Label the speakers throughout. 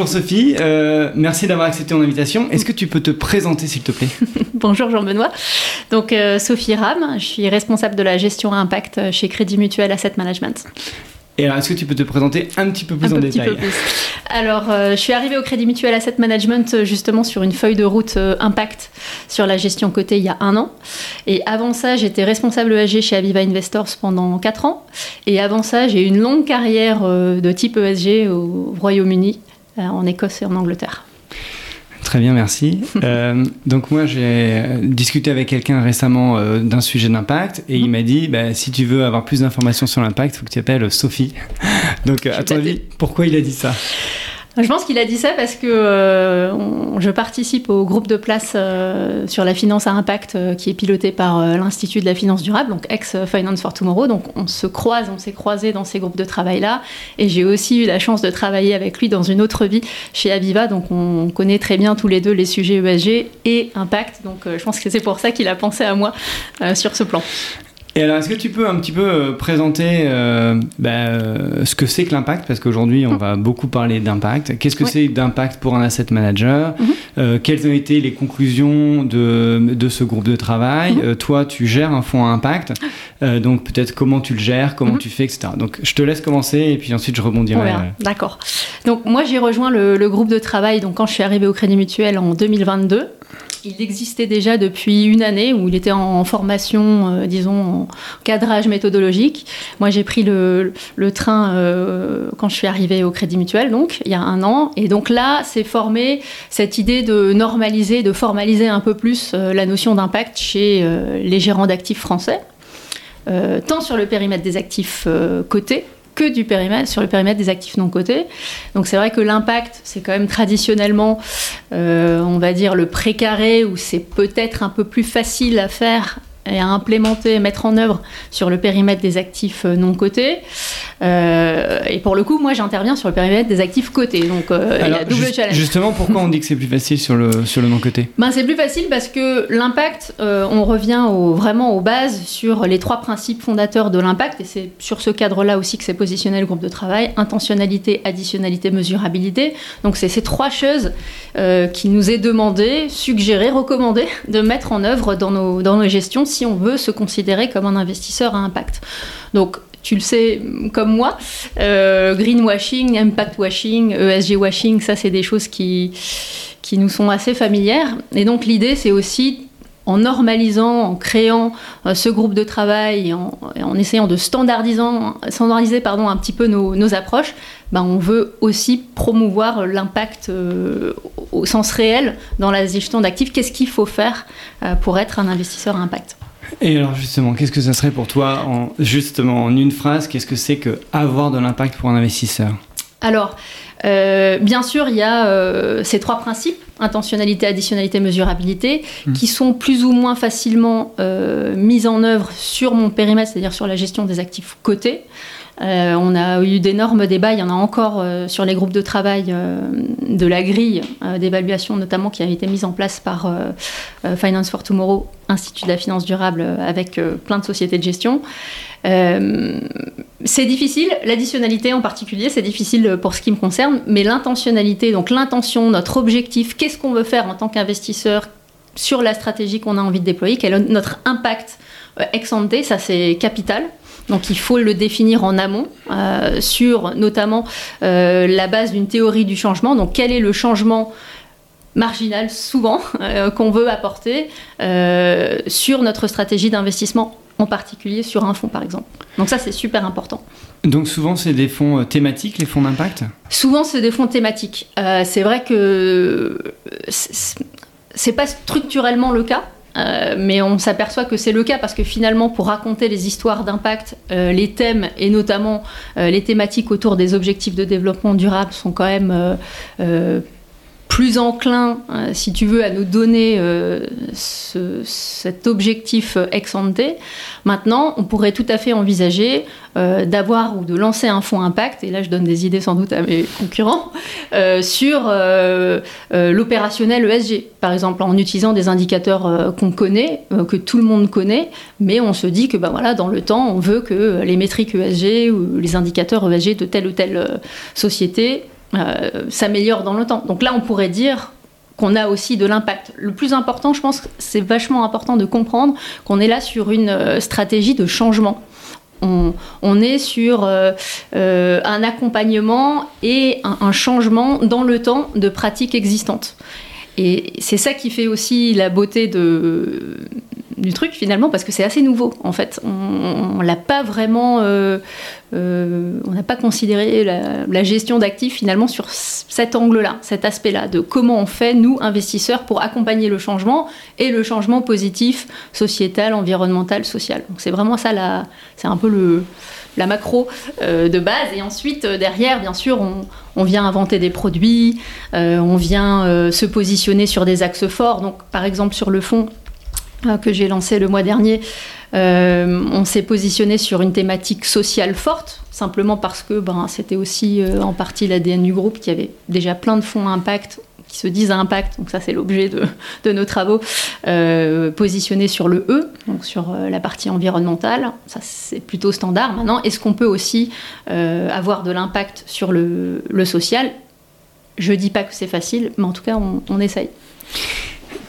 Speaker 1: bonjour Sophie, euh, merci d'avoir accepté mon invitation. Est-ce que tu peux te présenter s'il te plaît?
Speaker 2: Bonjour Jean-Benoît. Donc euh, Sophie Ram, je suis responsable de la gestion impact chez Crédit Mutuel Asset Management.
Speaker 1: Et alors, est-ce que tu peux te présenter un petit peu plus
Speaker 2: un
Speaker 1: en détail?
Speaker 2: peu plus. Alors, euh, je suis arrivée au Crédit Mutuel Asset Management justement sur une feuille de route euh, impact sur la gestion cotée il y a un an. Et avant ça, j'étais responsable ESG chez Aviva Investors pendant 4 ans. Et avant ça, j'ai eu une longue carrière de type ESG au Royaume-Uni, en Écosse et en Angleterre.
Speaker 1: Très bien, merci. euh, donc moi, j'ai discuté avec quelqu'un récemment euh, d'un sujet d'impact et il m'a dit, bah, si tu veux avoir plus d'informations sur l'impact, il faut que tu appelles Sophie. donc à ton avis, pourquoi il a dit ça?
Speaker 2: Je pense qu'il a dit ça parce que euh, on, je participe au groupe de place euh, sur la finance à impact euh, qui est piloté par l'Institut de la finance durable, donc ex-Finance for Tomorrow. Donc on se croise, on s'est croisé dans ces groupes de travail-là. Et j'ai aussi eu la chance de travailler avec lui dans une autre vie chez Aviva. Donc on connaît très bien tous les deux les sujets ESG et impact. Donc je pense que c'est pour ça qu'il a pensé à moi sur ce plan.
Speaker 1: Et alors, est-ce que tu peux un petit peu euh, présenter euh, bah, euh, ce que c'est que l'impact? Parce qu'aujourd'hui, on mm. va beaucoup parler d'impact. Qu'est-ce que c'est d'impact pour un asset manager? Mm-hmm. euh, Quelles ont été les conclusions de, de ce groupe de travail? Mm-hmm. Toi, tu gères un fonds à impact. donc, peut-être comment tu le gères, comment mm-hmm. tu fais, etc. Donc, je te laisse commencer et puis ensuite, je rebondirai.
Speaker 2: D'accord. Donc, moi, j'ai rejoint le, le, groupe de travail donc, quand je suis arrivée au Crédit Mutuel en 2022. Il existait déjà depuis une année où il était en formation, euh, disons, en cadrage méthodologique. Moi, j'ai pris le, train euh, quand je suis arrivée au Crédit Mutuel, donc il y a un an. Et donc là, c'est formé cette idée de normaliser, de formaliser un peu plus euh, la notion d'impact chez les gérants d'actifs français, tant sur le périmètre des actifs cotés du périmètre, sur le périmètre des actifs non cotés. Donc c'est vrai que l'impact, c'est quand même traditionnellement, euh, on va dire, le précaré, où c'est peut-être un peu plus facile à faire et à implémenter, mettre en œuvre sur le périmètre des actifs euh, non cotés. Euh, et pour le coup, moi, j'interviens sur le périmètre des actifs cotés. Donc, euh, il y a double challenge.
Speaker 1: Justement, pourquoi on dit que c'est plus facile sur le, sur le non coté?
Speaker 2: Ben, C'est plus facile parce que l'impact, euh, on revient au, vraiment aux bases sur les trois principes fondateurs de l'impact. Et c'est sur ce cadre-là aussi que s'est positionné le groupe de travail intentionnalité, additionnalité, mesurabilité. Donc, c'est ces trois choses qui nous est demandé, suggéré, recommandé de mettre en œuvre dans nos, dans nos gestions si on veut se considérer comme un investisseur à impact. Donc, tu le sais comme moi, euh, greenwashing, impact washing, ESG washing, ça c'est des choses qui, qui nous sont assez familières. Et donc l'idée c'est aussi en normalisant, en créant euh, ce groupe de travail, en, en essayant de standardiser pardon, un petit peu nos, approches, ben on veut aussi promouvoir l'impact euh, au sens réel dans la gestion d'actifs. Qu'est-ce qu'il faut faire pour être un investisseur à impact?
Speaker 1: Et alors justement, qu'est-ce que ça serait pour toi, en, justement en une phrase, qu'est-ce que c'est que avoir de l'impact pour un investisseur?
Speaker 2: Alors, euh, bien sûr, il y a euh, ces trois principes, intentionnalité, additionnalité, mesurabilité, mmh. qui sont plus ou moins facilement euh, mis en œuvre sur mon périmètre, c'est-à-dire sur la gestion des actifs cotés. Euh, on a eu d'énormes débats, il y en a encore euh, sur les groupes de travail euh, de la grille d'évaluation notamment qui a été mise en place par Finance for Tomorrow, Institut de la finance durable, avec plein de sociétés de gestion. c'est difficile, l'additionnalité en particulier, c'est difficile pour ce qui me concerne, mais l'intentionnalité, donc l'intention, notre objectif, qu'est-ce qu'on veut faire en tant qu'investisseur sur la stratégie qu'on a envie de déployer, quel est notre impact ex ante, ça c'est capital. Donc il faut le définir en amont euh, sur notamment euh, la base d'une théorie du changement. Donc quel est le changement marginal souvent euh, qu'on veut apporter sur notre stratégie d'investissement en particulier sur un fonds par exemple? Donc ça c'est super important.
Speaker 1: Donc souvent c'est des fonds thématiques, les fonds d'impact?
Speaker 2: Souvent c'est des fonds thématiques. C'est vrai que c'est pas structurellement le cas. Euh, mais on s'aperçoit que c'est le cas parce que finalement, pour raconter les histoires d'impact, euh, les thèmes et notamment euh, les thématiques autour des objectifs de développement durable sont quand même plus enclin, euh, si tu veux, à nous donner euh, ce, cet objectif ex ante. Maintenant, on pourrait tout à fait envisager euh, d'avoir ou de lancer un fonds impact, et là je donne des idées sans doute à mes concurrents, euh, sur euh, l'opérationnel ESG, par exemple en utilisant des indicateurs qu'on connaît, que tout le monde connaît, mais on se dit que ben voilà, dans le temps, on veut que les métriques ESG ou les indicateurs ESG de telle ou telle société s'améliore dans le temps. Donc là, on pourrait dire qu'on a aussi de l'impact. Le plus important, je pense, c'est vachement important de comprendre qu'on est là sur une stratégie de changement. On, est sur un accompagnement et un, changement dans le temps de pratiques existantes. Et c'est ça qui fait aussi la beauté du truc finalement, parce que c'est assez nouveau en fait. On, on l'a pas vraiment, euh, euh, on n'a pas considéré la, gestion d'actifs finalement sur cet angle-là, cet aspect-là, de comment on fait nous investisseurs pour accompagner le changement et le changement positif, sociétal, environnemental, social. Donc c'est vraiment ça, c'est un peu le la macro euh, de base. Et ensuite, euh, derrière, bien sûr, on, vient inventer des produits, euh, on vient se positionner sur des axes forts. Donc, par exemple, sur le fond que j'ai lancé le mois dernier, on s'est positionné sur une thématique sociale forte, simplement parce que ben, c'était aussi en partie l'ADN du groupe qui avait déjà plein de fonds impact qui se disent à impact, donc ça c'est l'objet de, nos travaux, euh, positionnés sur le E, donc sur euh, la partie environnementale, ça c'est plutôt standard. Maintenant, est-ce qu'on peut aussi euh, avoir de l'impact sur le, social? Je dis pas que c'est facile, mais en tout cas on essaye.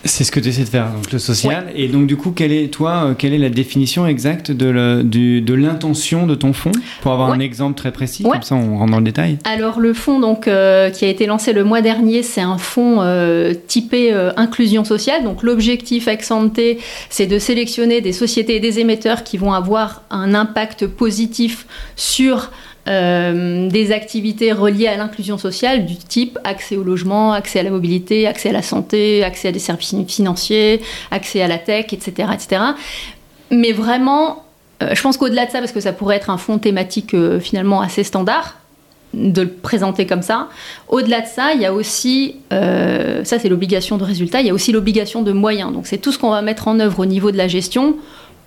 Speaker 1: C'est ce que tu essaies de faire, donc le social. Et donc, du coup, quelle est, toi, euh, quelle est la définition exacte de l'intention de, ton fonds Pour avoir un exemple très précis, comme ça on rentre dans le détail?
Speaker 2: Alors, le fonds donc, euh, qui a été lancé le mois dernier, c'est un fonds euh, typé inclusion sociale. Donc, l'objectif santé, c'est de sélectionner des sociétés et des émetteurs qui vont avoir un impact positif sur euh, des activités reliées à l'inclusion sociale du type accès au logement, accès à la mobilité, accès à la santé, accès à des services financiers, accès à la tech, etc. etc. Mais vraiment, euh, je pense qu'au-delà de ça, parce que ça pourrait être un fonds thématique euh, finalement assez standard, de le présenter comme ça. Au-delà de ça, il y a aussi, ça c'est l'obligation de résultat, il y a aussi l'obligation de moyens. Donc c'est tout ce qu'on va mettre en œuvre au niveau de la gestion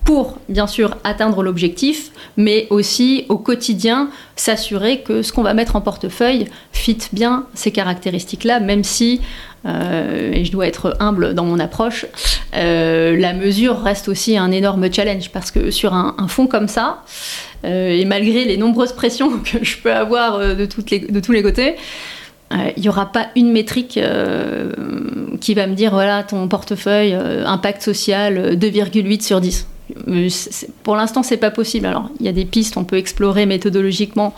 Speaker 2: pour bien sûr atteindre l'objectif, mais aussi au quotidien s'assurer que ce qu'on va mettre en portefeuille fit bien ces caractéristiques-là, même si, euh, et je dois être humble dans mon approche, euh, la mesure reste aussi un énorme challenge, parce que sur un, fonds comme ça, euh, et malgré les nombreuses pressions que je peux avoir de tous les côtés, il n'y aura pas une métrique qui va me dire voilà ton portefeuille impact social 2,8 sur 10 pour l'instant, c'est pas possible. Alors, il y a des pistes, on peut explorer méthodologiquement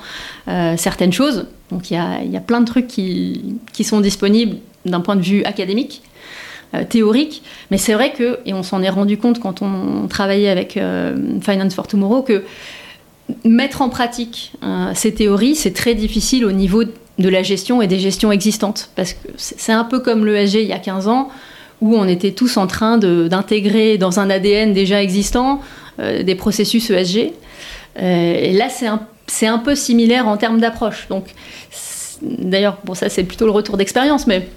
Speaker 2: euh, certaines choses. Donc, il y, a, plein de trucs qui, sont disponibles d'un point de vue académique, euh, théorique. Mais c'est vrai que, et on s'en est rendu compte quand on travaillait avec euh, Finance for Tomorrow, que mettre en pratique ces théories, c'est très difficile au niveau de la gestion et des gestions existantes. Parce que c'est un peu comme l'ESG il y a 15 ans où on était tous en train d'intégrer dans un ADN déjà existant euh, des processus ESG. Euh, et là, c'est un, peu similaire en termes d'approche. Donc, d'ailleurs, bon, ça c'est plutôt le retour d'expérience, mais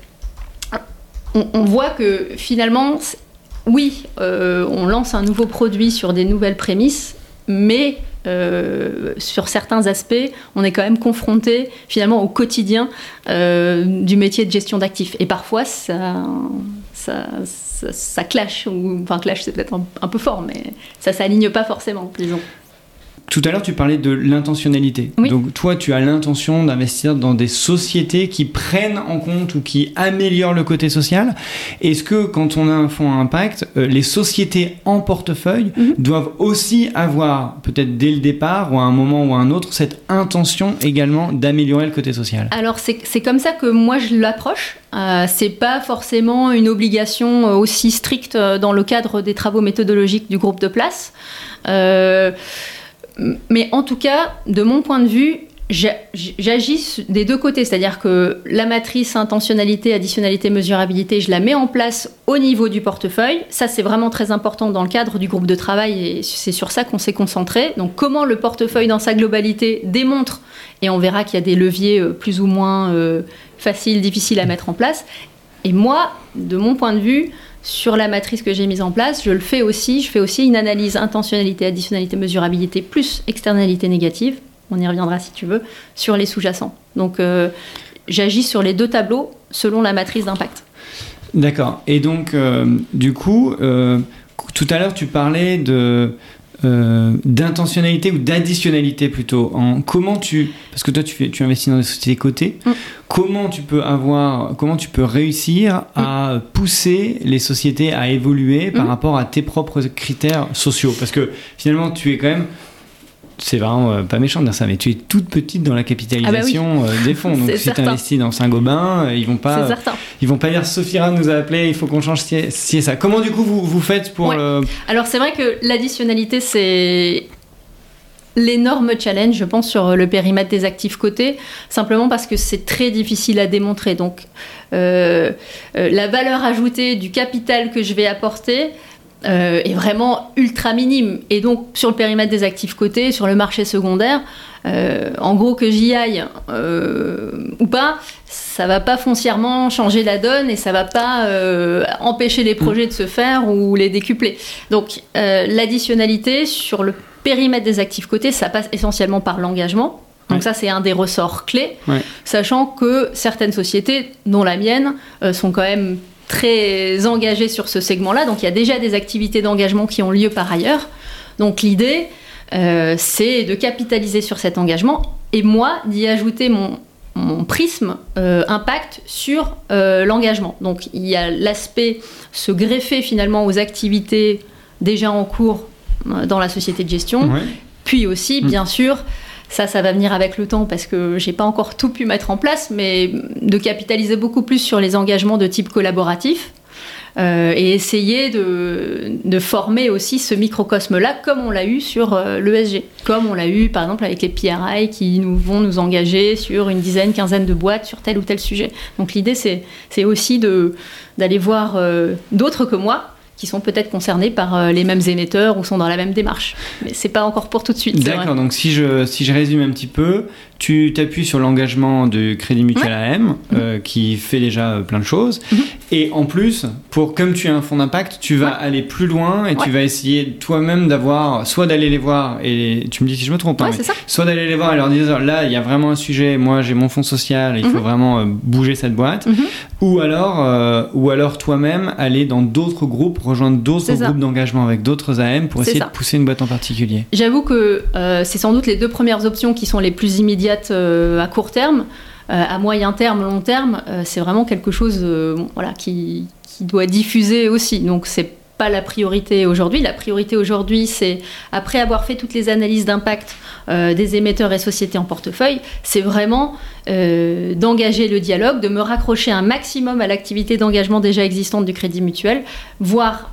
Speaker 2: on, voit que finalement, oui, euh, on lance un nouveau produit sur des nouvelles prémices, mais sur certains aspects, on est quand même confronté finalement au quotidien du métier de gestion d'actifs. Et parfois, ça, ça, clash, ou, enfin clash c'est peut-être un, peu fort, mais ça s'aligne pas forcément, disons.
Speaker 1: Tout à l'heure, tu parlais de l'intentionnalité. Donc, toi, tu as l'intention d'investir dans des sociétés qui prennent en compte ou qui améliorent le côté social. Est-ce que, quand on a un fonds à impact, euh, les sociétés en portefeuille mhm. doivent aussi avoir, peut-être dès le départ ou à un moment ou à un autre, cette intention également d'améliorer le côté social?
Speaker 2: Alors, c'est comme ça que moi je l'approche. Euh, c'est pas forcément une obligation euh, aussi stricte euh, dans le cadre des travaux méthodologiques du groupe de place. Euh, mais en tout cas, de mon point de vue, j'agis des deux côtés, c'est-à-dire que la matrice intentionnalité, additionnalité, mesurabilité, je la mets en place au niveau du portefeuille. Ça, c'est vraiment très important dans le cadre du groupe de travail et c'est sur ça qu'on s'est concentré. Donc, comment le portefeuille dans sa globalité démontre, et on verra qu'il y a des leviers euh, plus ou moins euh, faciles, difficiles à mettre en place. Et moi, de mon point de vue, sur la matrice que j'ai mise en place, je le fais aussi. Je fais aussi une analyse intentionnalité, additionnalité, mesurabilité plus externalité négative. On y reviendra si tu veux sur les sous-jacents. Donc euh, j'agis sur les deux tableaux selon la matrice d'impact.
Speaker 1: D'accord. Et donc euh, du coup, euh, tout à l'heure tu parlais de euh, d'intentionnalité ou d'additionnalité plutôt en comment tu parce que toi tu fais tu investis dans des sociétés cotées mm. comment tu peux avoir comment tu peux réussir à mm. pousser les sociétés à évoluer par mm. rapport à tes propres critères sociaux? Parce que finalement tu es quand même c'est vraiment euh, pas méchant de dire ça, mais tu es toute petite dans la capitalisation ah bah euh, des fonds. Donc si tu investis dans Saint-Gobain, euh, ils vont pas, ils vont pas dire Sophira nous a appelé, il faut qu'on change si et ça. Comment du coup vous, vous faites pour le...
Speaker 2: Alors c'est vrai que l'additionnalité c'est l'énorme challenge, je pense, sur le périmètre des actifs cotés, simplement parce que c'est très difficile à démontrer. Donc, la valeur ajoutée du capital que je vais apporter, euh, est vraiment ultra minime. Et donc, sur le périmètre des actifs cotés, sur le marché secondaire, euh, en gros, que j'y aille euh, ou pas, ça va pas foncièrement changer la donne et ça va pas empêcher les projets de se faire ou les décupler. Donc, l'additionnalité sur le périmètre des actifs cotés, ça passe essentiellement par l'engagement. Donc ça, c'est un des ressorts clés, sachant que certaines sociétés, dont la mienne, sont quand même très engagé sur ce segment-là. Donc il y a déjà des activités d'engagement qui ont lieu par ailleurs. Donc l'idée, euh, c'est de capitaliser sur cet engagement et moi d'y ajouter mon, prisme euh, impact sur euh, l'engagement. Donc il y a l'aspect se greffer finalement aux activités déjà en cours dans la société de gestion, puis aussi mm. bien sûr ça, ça va venir avec le temps parce que j'ai pas encore tout pu mettre en place, mais de capitaliser beaucoup plus sur les engagements de type collaboratif. Euh, et essayer de, former aussi ce microcosme-là comme on l'a eu sur euh, l'ESG, comme on l'a eu par exemple avec les PRI qui nous, vont nous engager sur une dizaine, quinzaine de boîtes sur tel ou tel sujet. Donc l'idée c'est aussi d'aller voir euh, d'autres que moi qui sont peut-être concernés par euh, les mêmes émetteurs ou sont dans la même démarche. Mais c'est pas encore pour tout de suite.
Speaker 1: D'accord, donc si je, si je résume un petit peu, tu t'appuies sur l'engagement du Crédit Mutuel AM, euh, mhm. qui fait déjà euh, plein de choses. Mhm. Et en plus, pour comme tu es un fonds d'impact, tu vas aller plus loin et tu vas essayer toi-même d'avoir, soit d'aller les voir, et tu me dis si je me trompe, hein, soit d'aller les voir et leur dire là, il y a vraiment un sujet, moi j'ai mon fonds social, il faut mhm. vraiment bouger cette boîte. Ou alors, ou alors toi-même aller dans d'autres groupes, rejoindre d'autres groupes d'engagement avec d'autres AM pour essayer de pousser une boîte en particulier.
Speaker 2: J'avoue que c'est sans doute les deux premières options qui sont les plus immédiates euh, à court terme. Euh, à moyen terme, long terme, euh, c'est vraiment quelque chose voilà, qui, doit diffuser aussi. Donc c'est pas la priorité aujourd'hui. La priorité aujourd'hui, c'est après avoir fait toutes les analyses d'impact des émetteurs et sociétés en portefeuille, c'est vraiment d'engager le dialogue, de me raccrocher un maximum à l'activité d'engagement déjà existante du Crédit Mutuel, voire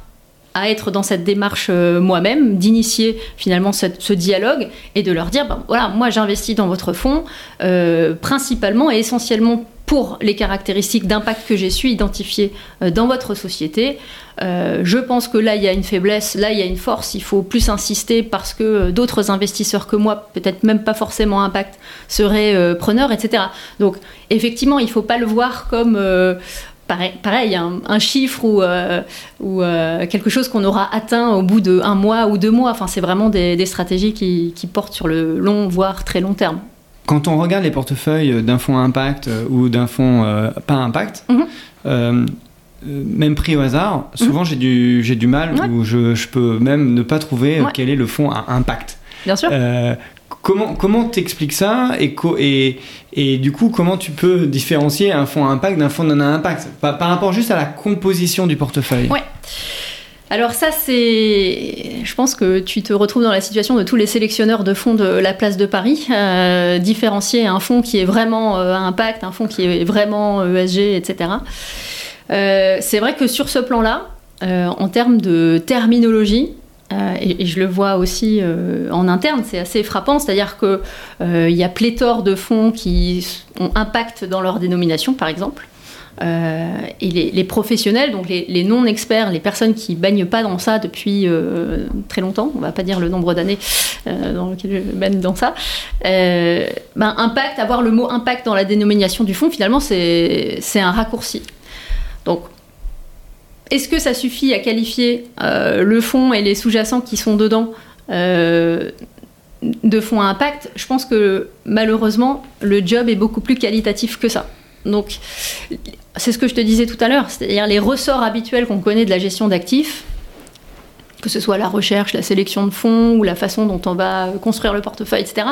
Speaker 2: à être dans cette démarche euh, moi-même, d'initier finalement ce dialogue et de leur dire, ben, voilà, moi j'investis dans votre fonds euh, principalement et essentiellement pour les caractéristiques d'impact que j'ai su identifier euh, dans votre société. je pense que là, il y a une faiblesse, là, il y a une force, il faut plus insister parce que d'autres investisseurs que moi, peut-être même pas forcément impact, seraient preneurs, etc. Donc, effectivement, il ne faut pas le voir comme pareil, un, chiffre ou, euh, ou euh, quelque chose qu'on aura atteint au bout d'un mois ou deux mois. Enfin, c'est vraiment des, stratégies qui, portent sur le long, voire très long terme.
Speaker 1: Quand on regarde les portefeuilles d'un fonds impact euh, ou d'un fonds pas impact, mhm. même pris au hasard, souvent mhm. j'ai du, du mal ou je, je, peux même ne pas trouver quel est le fonds à impact.
Speaker 2: Bien sûr.
Speaker 1: Comment comment t'expliques ça et, et, du coup comment tu peux différencier un fonds à impact d'un fonds non à impact? Par, rapport juste à la composition du portefeuille
Speaker 2: Ouais. Alors ça c'est, je pense que tu te retrouves dans la situation de tous les sélectionneurs de fonds de la place de Paris, euh, différencier un fonds qui est vraiment euh, à impact, un fonds qui est vraiment ESG, etc. Euh, c'est vrai que sur ce plan-là, en termes de terminologie, euh, et, je le vois aussi euh, en interne, c'est assez frappant, c'est-à-dire qu'il euh, y a pléthore de fonds qui ont impact dans leur dénomination, par exemple. et les, professionnels, donc les, non-experts, les personnes qui baignent pas dans ça depuis très longtemps, on va pas dire le nombre d'années dans lequel je baigne dans ça, ben, impact, avoir le mot impact dans la dénomination du fonds, finalement, c'est un raccourci. Donc est-ce que ça suffit à qualifier euh, le fond et les sous-jacents qui sont dedans euh, de fonds à impact? Je pense que malheureusement, le job est beaucoup plus qualitatif que ça. Donc, c'est ce que je te disais tout à l'heure, c'est-à-dire les ressorts habituels qu'on connaît de la gestion d'actifs, que ce soit la recherche, la sélection de fonds ou la façon dont on va construire le portefeuille, etc.,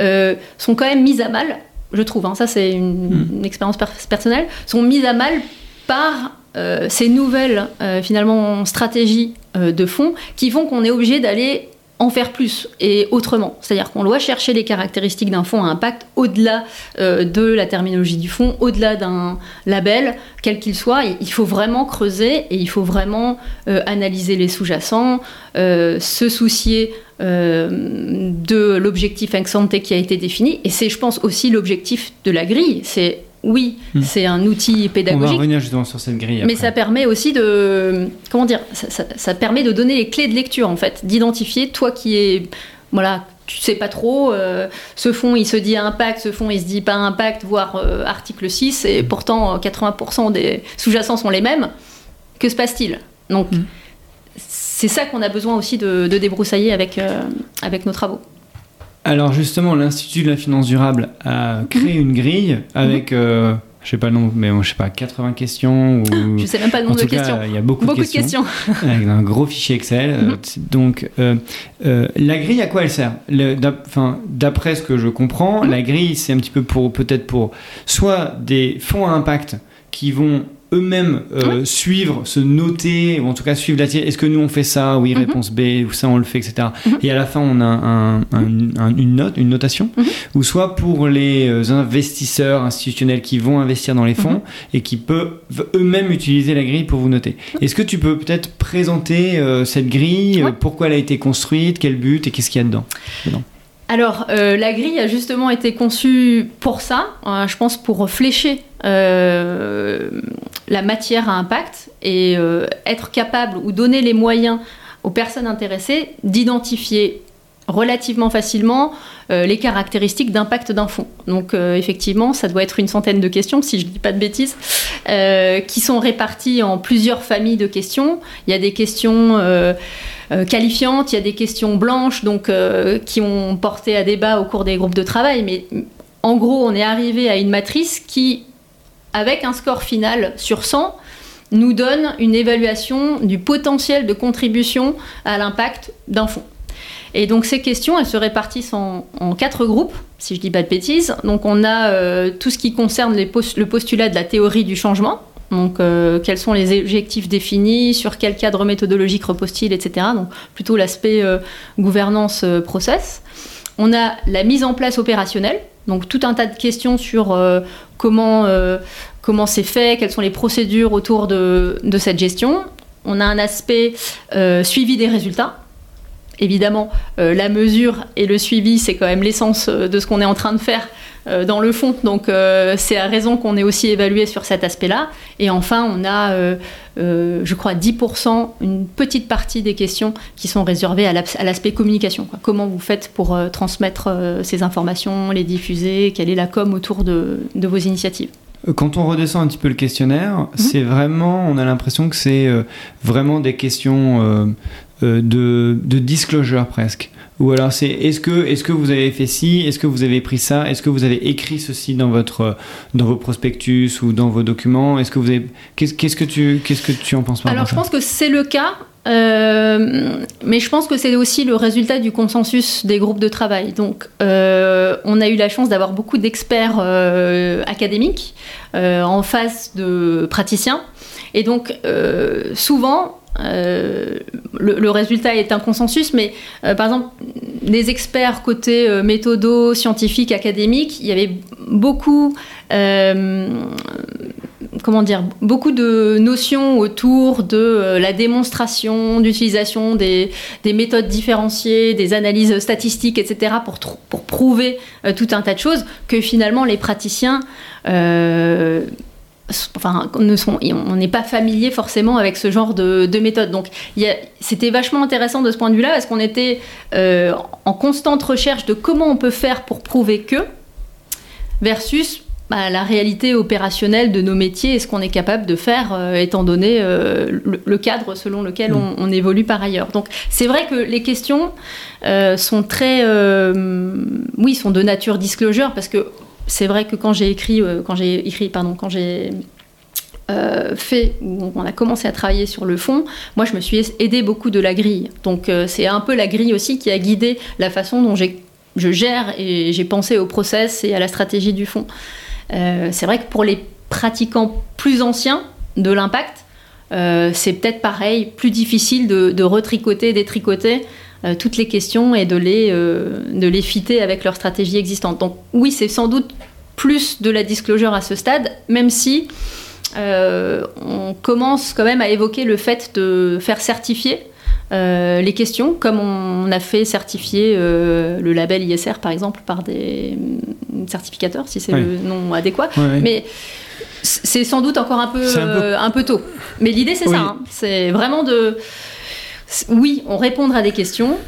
Speaker 2: euh, sont quand même mises à mal, je trouve, hein, ça c'est une, hmm. expérience personnelle, sont mises à mal par euh, ces nouvelles finalement stratégies de fonds qui font qu'on est obligé d'aller en faire plus et autrement. C'est-à-dire qu'on doit chercher les caractéristiques d'un fonds à impact au-delà euh, de la terminologie du fonds, au-delà d'un label, quel qu'il soit. Il faut vraiment creuser et il faut vraiment euh, analyser les sous-jacents, euh, se soucier de l'objectif ex qui a été défini. Et c'est, je pense, aussi l'objectif de la grille. Oui, hmm. c'est un outil pédagogique. On
Speaker 1: va revenir justement sur cette grille.
Speaker 2: Mais ça permet aussi de, comment dire, ça, permet de donner les clés de lecture en fait, d'identifier toi qui es, voilà, tu sais pas trop, euh, ce fond il se dit impact, ce fond il se dit pas impact, voire euh, article 6, et pourtant 80% des sous-jacents sont les mêmes. Que se passe-t-il? Donc hmm. c'est ça qu'on a besoin aussi de, débroussailler avec, euh, avec nos travaux.
Speaker 1: Alors justement, l'Institut de la finance durable a créé une grille avec, je mhm. euh, je sais pas le nombre, mais je sais pas, 80 questions. Ou...
Speaker 2: Je sais même pas le nombre de questions.
Speaker 1: il y a beaucoup, de questions. avec un gros fichier Excel. Euh, mhm. Donc, euh, la grille, à quoi elle sert? D'après ce que je comprends, mhm. la grille, c'est un petit peu pour peut-être pour soit des fonds à impact qui vont eux-mêmes euh, suivre, se noter, ou en tout cas suivre la Est-ce que nous on fait ça? Oui, mhm. réponse B, ou ça on le fait, etc. Mhm. Et à la fin on a une note, une notation. Mhm. Ou soit pour les euh, investisseurs institutionnels qui vont investir dans les fonds et qui peuvent eux-mêmes utiliser la grille pour vous noter. Est-ce que tu peux peut-être présenter euh, cette grille, pourquoi elle a été construite, quel but et qu'est-ce qu'il y a dedans,
Speaker 2: alors, la grille a justement été conçue pour ça, je pense pour flécher euh, la matière à impact et euh, être capable ou donner les moyens aux personnes intéressées d'identifier relativement facilement euh, les caractéristiques d'impact d'un fonds. Donc effectivement, ça doit être une centaine de questions, si je ne dis pas de bêtises, qui sont réparties en plusieurs familles de questions. Il y a des questions qualifiantes, il y a des questions blanches, donc qui ont porté à débat au cours des groupes de travail, mais en gros, on est arrivé à une matrice qui avec un score final sur 100, nous donne une évaluation du potentiel de contribution à l'impact d'un fonds. Et donc ces questions, elles se répartissent en, quatre groupes, si je ne dis pas de bêtises. Donc on a euh, tout ce qui concerne le postulat de la théorie du changement. Donc euh, quels sont les objectifs définis, sur quel cadre méthodologique repose-t-il, etc. Donc plutôt l'aspect euh, gouvernance process. On a la mise en place opérationnelle, donc tout un tas de questions sur comment comment c'est fait, quelles sont les procédures autour de, cette gestion. On a un aspect suivi des résultats. Évidemment, la mesure et le suivi, c'est quand même l'essence de ce qu'on est en train de faire euh, dans le fond. Donc euh, c'est à raison qu'on est aussi évalué sur cet aspect-là. Et enfin, on a, euh, je crois, 10%, une petite partie des questions qui sont réservées à l'aspect communication. Comment vous faites pour transmettre ces informations, les diffuser, quelle est la com autour de, vos initiatives?
Speaker 1: Quand on redescend un petit peu le questionnaire, mhm. c'est vraiment, on a l'impression que c'est vraiment des questions de, de, disclosure presque. Ou alors c'est est-ce que, est que vous avez fait ci, est-ce que vous avez pris ça, est-ce que vous avez écrit ceci dans, votre, dans vos prospectus ou dans vos documents Est-ce que vous avez qu'est-ce, que tu qu'est-ce que tu en penses
Speaker 2: Alors je pense que c'est le cas. Euh, mais je pense que c'est aussi le résultat du consensus des groupes de travail. Donc, euh, on a eu la chance d'avoir beaucoup d'experts euh, académiques en face de praticiens. Et donc, souvent, euh, le, résultat est un consensus, mais euh, par exemple, les experts côté euh, méthodo, scientifique, académique, il y avait beaucoup, comment dire, beaucoup de notions autour de la démonstration, d'utilisation des, des, méthodes différenciées, des analyses statistiques, etc., pour, pour prouver tout un tas de choses que finalement les praticiens enfin, on n'est pas familier forcément avec ce genre de, méthode. Donc, c'était vachement intéressant de ce point de vue-là parce qu'on était euh, en constante recherche de comment on peut faire pour prouver que, versus bah, la réalité opérationnelle de nos métiers et ce qu'on est capable de faire euh, étant donné euh, le, cadre selon lequel on, on, évolue par ailleurs. Donc, c'est vrai que les questions sont très, oui, sont de nature disclosure parce que c'est vrai que quand j'ai écrit, euh, quand j'ai écrit, pardon, quand j'ai fait, où on a commencé à travailler sur le fond, moi je me suis aidé beaucoup de la grille. Donc c'est un peu la grille aussi qui a guidé la façon dont je gère et j'ai pensé au process et à la stratégie du fond. c'est vrai que pour les pratiquants plus anciens de l'impact, c'est peut-être pareil, plus difficile de, de retricoter, détricoter euh, toutes les questions et de les, euh, de les fitter avec leur stratégie existante. Donc oui, c'est sans doute plus de la disclosure à ce stade, même si euh, on commence quand même à évoquer le fait de faire certifier les questions, comme on a fait certifier le label ISR par exemple par des certificateurs, si c'est le nom adéquat. Mais c'est sans doute encore un peu, un peu... tôt. Mais l'idée c'est ça, hein. c'est vraiment de oui, on répondra à des questions,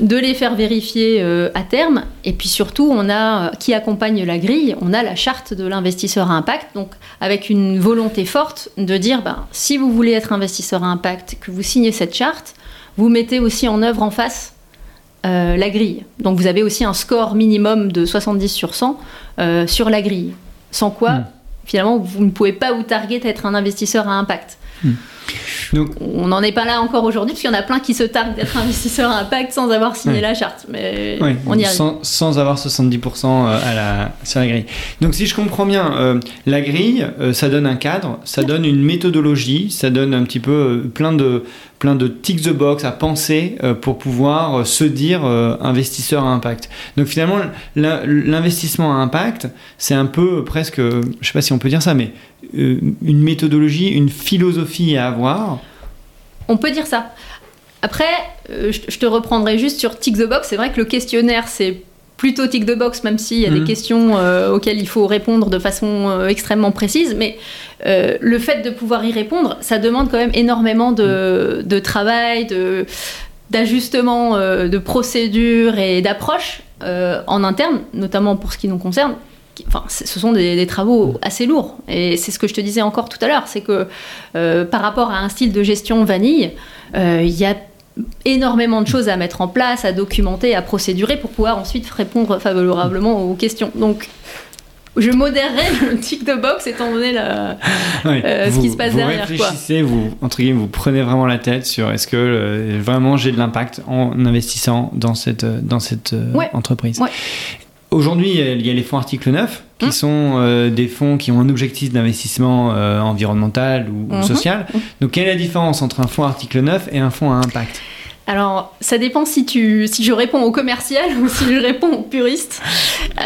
Speaker 2: de les faire vérifier euh, à terme. Et puis surtout, on a, euh, qui accompagne la grille, on a la charte de l'investisseur à impact, donc avec une volonté forte de dire, ben, si vous voulez être investisseur à impact, que vous signez cette charte, vous mettez aussi en œuvre en face euh, la grille. Donc vous avez aussi un score minimum de 70 sur 100 sur la grille. Sans quoi, hmm. finalement, vous ne pouvez pas vous targuer d'être un investisseur à impact. Donc, on n'en est pas là encore aujourd'hui, parce qu'il y en a plein qui se targuent d'être investisseurs à impact sans avoir signé la charte. Mais on y
Speaker 1: arrive. Sans, avoir 70% euh, à la, sur la grille. Donc, si je comprends bien, euh, la grille, euh, ça donne un cadre, ça donne une méthodologie, ça donne un petit peu plein de plein de tick the box à penser pour pouvoir se dire investisseur à impact. Donc finalement, l'investissement à impact, c'est un peu presque, je sais pas si on peut dire ça, mais une méthodologie, une philosophie à avoir
Speaker 2: On peut dire ça. Après, euh, je te reprendrai juste sur Tick the Box. C'est vrai que le questionnaire, c'est plutôt tick the box, même s'il y a des mhm. questions euh, auxquelles il faut répondre de façon extrêmement précise. Mais le fait de pouvoir y répondre, ça demande quand même énormément de, de travail, de, d'ajustement de procédures et d'approches en interne, notamment pour ce qui nous concerne enfin, ce sont des, travaux assez lourds. Et c'est ce que je te disais encore tout à l'heure, c'est que euh, par rapport à un style de gestion vanille, euh, il y a énormément de choses à mettre en place, à documenter, à procédurer pour pouvoir ensuite répondre favorablement aux questions. Donc, je modérerai le tic de box étant donné la, euh, ce qui se passe
Speaker 1: vous
Speaker 2: derrière.
Speaker 1: Réfléchissez, Vous, entre guillemets, vous prenez vraiment la tête sur est-ce que vraiment j'ai de l'impact en investissant dans cette, dans cette entreprise. Ouais. Aujourd'hui, il y a les fonds article 9, qui hum. sont euh, des fonds qui ont un objectif d'investissement euh, environnemental ou, hum, social. Hum. Donc, quelle est la différence entre un fonds article 9 et un fonds à impact?
Speaker 2: Alors, ça dépend si, tu, si je réponds au commercial ou si je réponds au puriste.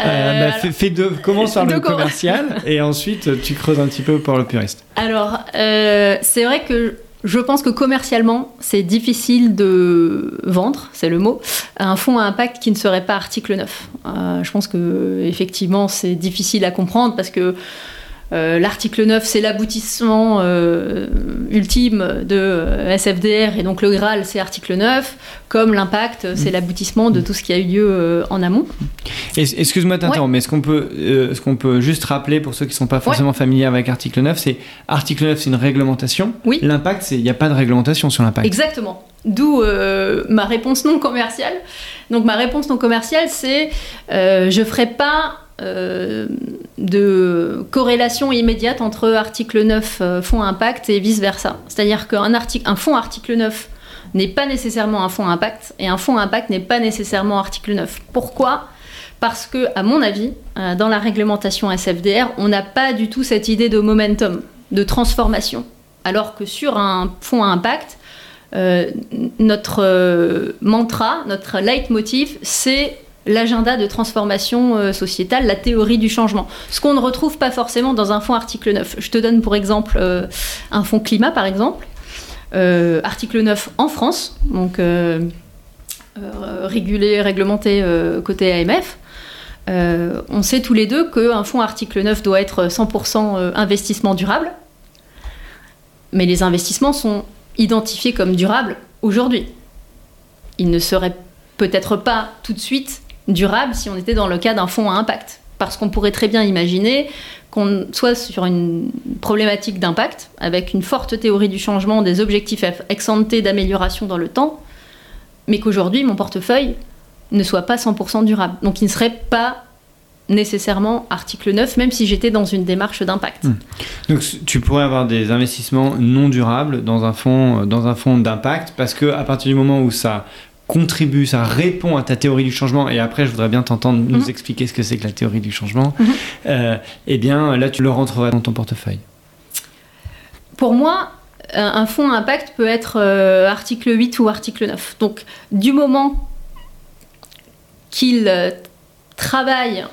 Speaker 1: Euh, bah, fais, commence par le commercial et ensuite tu creuses un petit peu pour le puriste.
Speaker 2: Alors, c'est vrai que je pense que commercialement, c'est difficile de vendre, c'est le mot, un fonds à impact qui ne serait pas article 9. Euh, je pense que effectivement, c'est difficile à comprendre parce que euh, l'article 9, c'est l'aboutissement euh, ultime de euh, SFDR, et donc le Graal, c'est article 9, comme l'impact, c'est mm. l'aboutissement de tout ce qui a eu lieu en amont.
Speaker 1: Excuse-moi de t'interrompre, mais est-ce qu'on peut, ce qu'on peut juste rappeler pour ceux qui ne sont pas forcément familiers avec article 9, c'est article 9, c'est une réglementation.
Speaker 2: Oui.
Speaker 1: L'impact, il n'y a pas de réglementation sur l'impact.
Speaker 2: Exactement. D'où ma réponse non commerciale. Donc ma réponse non commerciale, c'est je ne ferai pas euh, de corrélation immédiate entre article 9 euh, fonds impact et vice-versa. C'est-à-dire qu'un un fonds article 9 n'est pas nécessairement un fonds impact et un fonds impact n'est pas nécessairement article 9. Pourquoi? Parce que, à mon avis, euh, dans la réglementation SFDR, on n'a pas du tout cette idée de momentum, de transformation. Alors que sur un fonds impact, notre mantra, notre leitmotiv, c'est l'agenda de transformation euh, sociétale, la théorie du changement. Ce qu'on ne retrouve pas forcément dans un fonds article 9. Je te donne pour exemple euh, un fonds climat, par exemple. Euh, article 9 en France, donc régulé, réglementé côté AMF. on sait tous les deux qu'un fonds article 9 doit être 100% investissement durable, mais les investissements sont identifiés comme durables aujourd'hui. Ils ne seraient peut-être pas tout de suite durable si on était dans le cas d'un fonds à impact. Parce qu'on pourrait très bien imaginer qu'on soit sur une problématique d'impact, avec une forte théorie du changement, des objectifs ex d'amélioration dans le temps, mais qu'aujourd'hui, mon portefeuille ne soit pas 100% durable. Donc il ne serait pas nécessairement article 9, même si j'étais dans une démarche d'impact. Hmm.
Speaker 1: Donc tu pourrais avoir des investissements non durables dans un fonds, dans un d'impact, parce que à partir du moment où ça contribue, ça répond à ta théorie du changement, et après je voudrais bien t'entendre nous mhm. expliquer ce que c'est que la théorie du changement, mhm. euh, eh bien là tu le rentrerais dans ton portefeuille.
Speaker 2: Pour moi, un fonds impact peut être euh, article 8 ou article 9. Donc du moment qu'il euh, travaille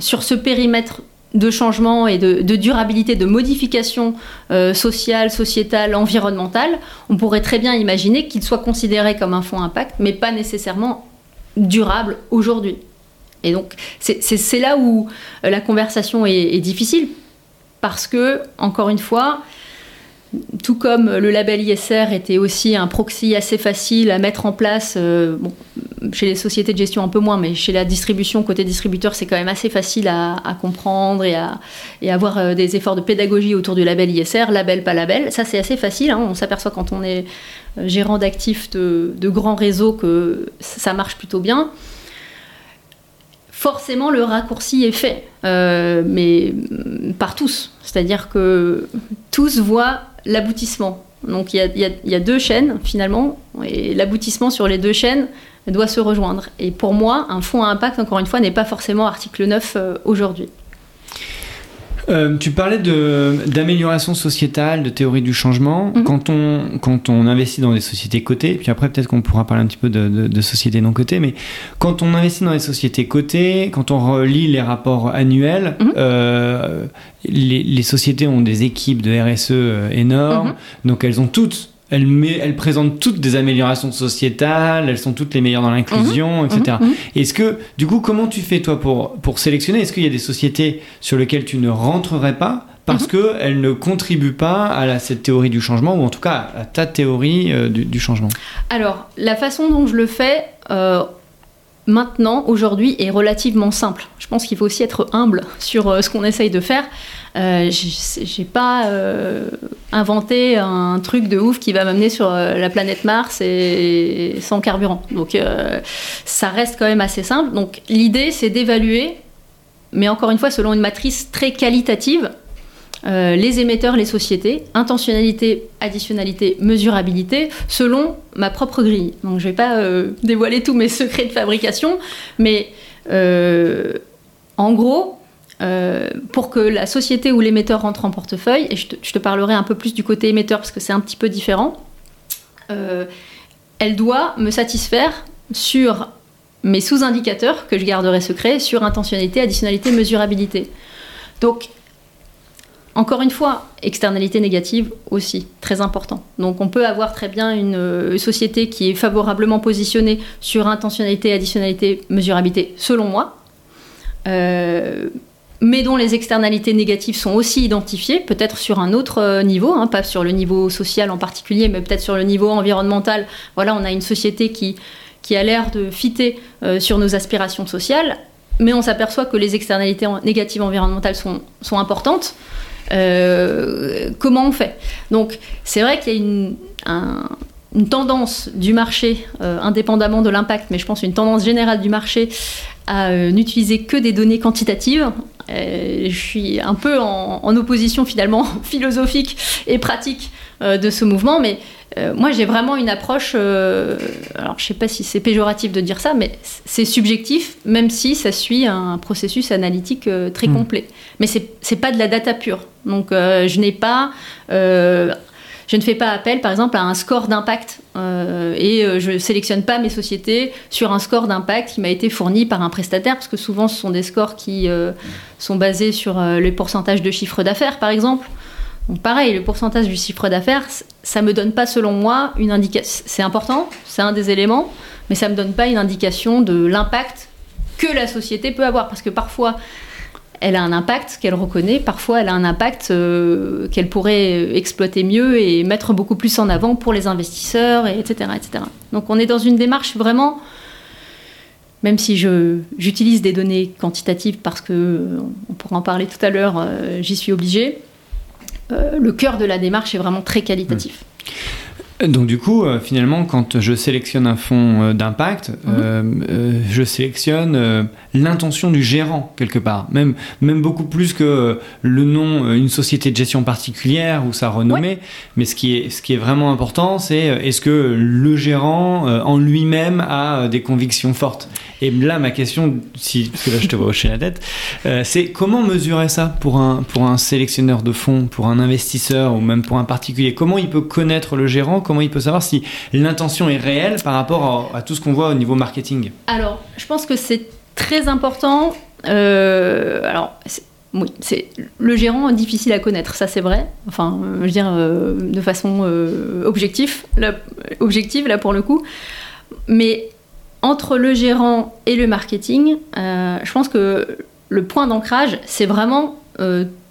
Speaker 2: sur ce périmètre de changement et de, durabilité, de modification euh, sociale, sociétale, environnementale, on pourrait très bien imaginer qu'il soit considéré comme un fonds impact, mais pas nécessairement durable aujourd'hui. Et donc, c'est là où euh, la conversation est, est, difficile, parce que, encore une fois, tout comme le label ISR était aussi un proxy assez facile à mettre en place, euh, chez les sociétés de gestion un peu moins, mais chez la distribution, côté distributeur, c'est quand même assez facile à, comprendre et à et avoir euh, des efforts de pédagogie autour du label ISR, label, pas label. Ça, c'est assez facile. Hein. On s'aperçoit quand on est euh, gérant d'actifs de, de grands réseaux que ça marche plutôt bien forcément le raccourci est fait, mais par tous. C'est-à-dire que tous voient l'aboutissement. Donc il y, a, deux chaînes finalement, et l'aboutissement sur les deux chaînes doit se rejoindre. Et pour moi, un fonds à impact, encore une fois, n'est pas forcément article 9 euh, aujourd'hui.
Speaker 1: Euh, tu parlais d'amélioration sociétale, de théorie du changement. Mhm. quand, on, quand on investit dans des sociétés cotées, puis après peut-être qu'on pourra parler un petit peu de, sociétés non cotées, mais quand on investit dans des sociétés cotées, quand on relit les rapports annuels, mhm. euh, les, sociétés ont des équipes de RSE euh, énormes, mhm. donc elles ont toutes elles, présentent toutes des améliorations sociétales, elles sont toutes les meilleures dans l'inclusion, mhm. etc. Mhm. Est-ce que, du coup, comment tu fais toi pour, pour sélectionner? Est-ce qu'il y a des sociétés sur lesquelles tu ne rentrerais pas parce mhm. qu'elles ne contribuent pas à cette théorie du changement, ou en tout cas à ta théorie euh, du, changement?
Speaker 2: Alors, la façon dont je le fais, euh, maintenant, aujourd'hui, est relativement simple. Je pense qu'il faut aussi être humble sur euh, ce qu'on essaye de faire. Euh, j'ai pas euh, inventé un truc de ouf qui va m'amener sur euh, la planète Mars sans carburant. Donc ça reste quand même assez simple. Donc l'idée c'est d'évaluer, mais encore une fois selon une matrice très qualitative, les émetteurs, les sociétés, intentionnalité, additionnalité, mesurabilité, selon ma propre grille. Donc je vais pas dévoiler tous mes secrets de fabrication, mais en gros, euh, pour que la société ou l'émetteur rentre en portefeuille, et je te, parlerai un peu plus du côté émetteur parce que c'est un petit peu différent, euh, elle doit me satisfaire sur mes sous-indicateurs que je garderai secrets, sur intentionnalité, additionnalité, mesurabilité. Donc, encore une fois, externalité négative aussi, très important. Donc on peut avoir très bien une, une, société qui est favorablement positionnée sur intentionnalité, additionnalité, mesurabilité, selon moi. Euh, mais dont les externalités négatives sont aussi identifiées, peut-être sur un autre euh, niveau, hein, pas sur le niveau social en particulier, mais peut-être sur le niveau environnemental. Voilà, on a une société qui, a l'air de fitter euh, sur nos aspirations sociales, mais on s'aperçoit que les externalités négatives environnementales sont, sont importantes. Euh, comment on fait? Donc, c'est vrai qu'il y a une, une tendance du marché, indépendamment de l'impact, mais je pense une tendance générale du marché à n'utiliser que des données quantitatives euh, je suis un peu en, opposition finalement philosophique et pratique euh, de ce mouvement, mais euh, moi j'ai vraiment une approche, alors je sais pas si c'est péjoratif de dire ça, mais c'est subjectif, même si ça suit un processus analytique très hmm. complet. Mais c'est pas de la data pure. Donc je n'ai pas je ne fais pas appel, par exemple, à un score d'impact euh, et euh, je sélectionne pas mes sociétés sur un score d'impact qui m'a été fourni par un prestataire, parce que souvent ce sont des scores qui euh, sont basés sur les pourcentages de chiffre d'affaires, par exemple. Donc pareil, le pourcentage du chiffre d'affaires, ça me donne pas, selon moi, une indication. C'est important, c'est un des éléments, mais ça me donne pas une indication de l'impact que la société peut avoir, parce que parfois elle a un impact qu'elle reconnaît, parfois elle a un impact euh, qu'elle pourrait exploiter mieux et mettre beaucoup plus en avant pour les investisseurs, etc., etc. Donc on est dans une démarche vraiment, même si j'utilise des données quantitatives parce que, on pourra en parler tout à l'heure, euh, j'y suis obligée, euh, le cœur de la démarche est vraiment très qualitatif.
Speaker 1: Donc du coup, euh, finalement, quand je sélectionne un fonds euh, d'impact, mhm. je sélectionne l'intention du gérant quelque part, même, même beaucoup plus que le nom, une société de gestion particulière ou sa renommée. Mais ce qui est, ce qui est vraiment important, c'est est-ce que le gérant en lui-même a des convictions fortes? Et là, ma question, parce que là je te vois hocher la tête, c'est comment mesurer ça pour un, pour un sélectionneur de fonds, pour un investisseur ou même pour un particulier? Comment il peut connaître le gérant? Comment il peut savoir si l'intention est réelle par rapport à, tout ce qu'on voit au niveau marketing?
Speaker 2: Alors, je pense que c'est très important. Euh, alors, oui, c'est le gérant difficile à connaître, ça c'est vrai. Enfin, je veux dire euh, de façon euh, objective, là, objective là pour le coup. Mais entre le gérant et le marketing, je pense que le point d'ancrage, c'est vraiment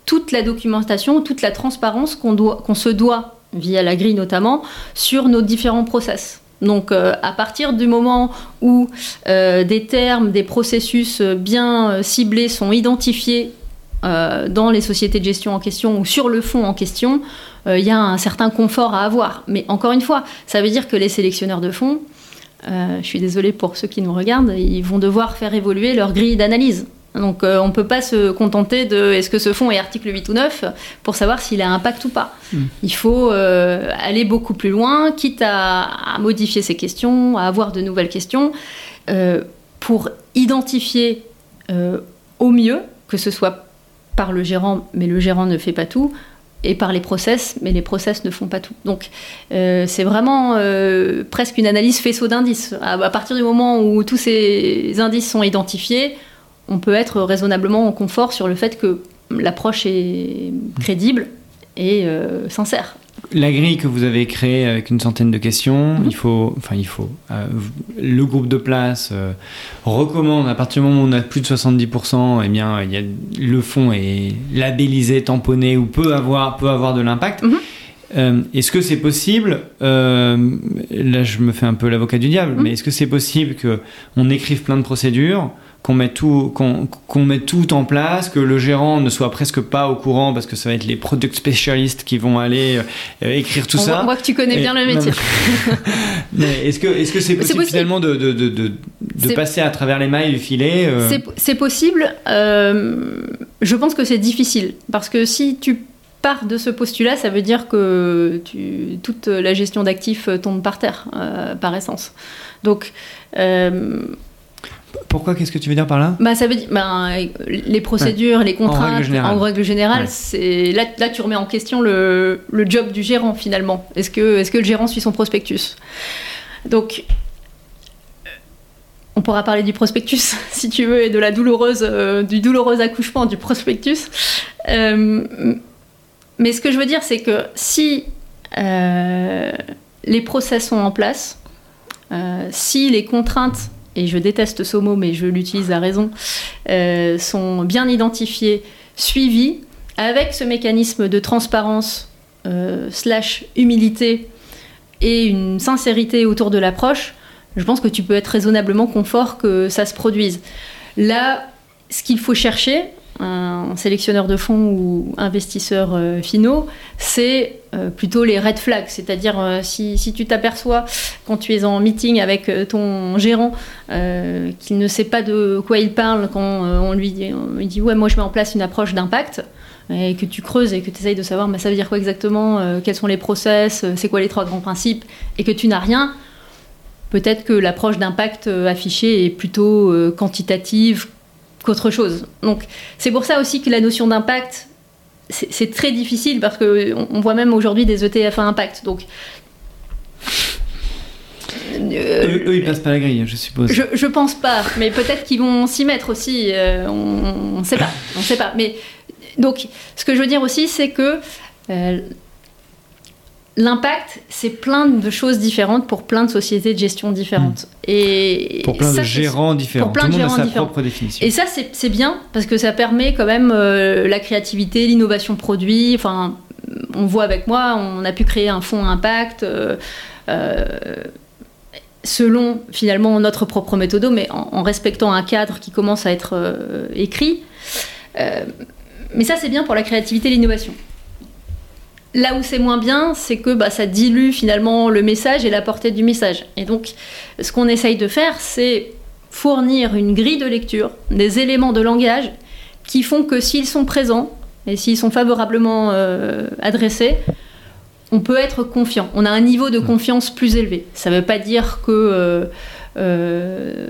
Speaker 2: toute la documentation, toute la transparence qu'on se doit via la grille notamment, sur nos différents process. Donc euh, à partir du moment où euh, des termes, des processus bien euh, ciblés sont identifiés dans les sociétés de gestion en question ou sur le fond en question, il y a un certain confort à avoir. Mais encore une fois, ça veut dire que les sélectionneurs de fonds, je suis désolée pour ceux qui nous regardent, ils vont devoir faire évoluer leur grille d'analyse. Donc euh, on ne peut pas se contenter de est-ce que ce fonds est article 8 ou 9 pour savoir s'il a un impact ou pas. Hmm. Il faut euh, aller beaucoup plus loin, quitte à, modifier ces questions, à avoir de nouvelles questions, euh, pour identifier au mieux, que ce soit par le gérant, mais le gérant ne fait pas tout, et par les process, mais les process ne font pas tout. Donc c'est vraiment presque une analyse faisceau d'indices. à, partir du moment où tous ces indices sont identifiés, on peut être raisonnablement en confort sur le fait que l'approche est crédible et euh, sincère.
Speaker 1: La grille que vous avez créée avec une centaine de questions, mhm. il faut, enfin il faut, euh, le groupe de place euh, recommande à partir du moment où on a plus de 70%, eh bien il y a, le fond est labellisé, tamponné ou peut avoir, peut avoir de l'impact. Mhm. est-ce que c'est possible Là, je me fais un peu l'avocat du diable, mhm. mais est-ce que c'est possible que on écrive plein de procédures qu'on mette tout qu'on met tout en place que le gérant ne soit presque pas au courant parce que ça va être les product spécialistes qui vont aller euh, écrire tout ça
Speaker 2: on voit que tu connais bien le métier
Speaker 1: mais est-ce que est-ce que c'est possible, finalement de, de, de, de passer à travers les mailles du filet
Speaker 2: euh c'est possible euh, je pense que c'est difficile parce que si tu pars de ce postulat, ça veut dire que tu, toute la gestion d'actifs tombe par terre, par essence. Donc,
Speaker 1: pourquoi Qu'est-ce que tu veux dire par là?
Speaker 2: bah, ça veut dire bah, les procédures, les contraintes, en règle générale, c'est là, là, tu remets en question le, le job du gérant finalement. Est-ce que, est que le gérant suit son prospectus? Donc, on pourra parler du prospectus si tu veux et de la douloureuse, euh, du douloureux accouchement du prospectus. Euh, mais ce que je veux dire, c'est que si euh, les process sont en place, si les contraintes et je déteste ce mot, mais je l'utilise à raison, euh, sont bien identifiés, suivis, avec ce mécanisme de transparence euh, slash humilité et une sincérité autour de l'approche, je pense que tu peux être raisonnablement confort que ça se produise. Là, ce qu'il faut chercher, un sélectionneur de fonds ou investisseur euh, finaux, c'est euh, plutôt les red flags. C'est-à-dire, euh, si, tu t'aperçois quand tu es en meeting avec ton gérant qu'il ne sait pas de quoi il parle quand on lui dit, Ouais, moi je mets en place une approche d'impact et que tu creuses et que tu essayes de savoir mais ça veut dire quoi exactement, quels sont les process, c'est quoi les trois grands principes, et que tu n'as rien, peut-être que l'approche d'impact affichée est plutôt quantitative, qu'autre chose. Donc c'est pour ça aussi que la notion d'impact, c'est très difficile parce qu'on on voit même aujourd'hui des ETF à impact. Donc
Speaker 1: euh, eux, ils passent pas la grille, je suppose.
Speaker 2: Je, je pense pas, mais peut-être qu'ils vont s'y mettre aussi. Euh, on ne sait pas. On sait pas. Mais donc, ce que je veux dire aussi, c'est que euh, l'impact, c'est plein de choses différentes pour plein de sociétés de gestion différentes. Hmm.
Speaker 1: Et pour plein de gérants différents. Pour plein Tout de gérants a sa propre définition.
Speaker 2: Et ça, c'est bien parce que ça permet quand même euh, la créativité, l'innovation produit. Enfin, on voit avec moi, on a pu créer un fonds impact. Euh, euh, selon finalement notre propre méthode, mais en, respectant un cadre qui commence à être écrit. mais ça, c'est bien pour la créativité et l'innovation. Là où c'est moins bien, c'est que bah, ça dilue finalement le message et la portée du message. Et donc, ce qu'on essaye de faire, c'est fournir une grille de lecture, des éléments de langage qui font que s'ils sont présents et s'ils sont favorablement euh, adressés, on peut être confiant. On a un niveau de confiance plus élevé. Ça ne veut pas dire que euh, euh,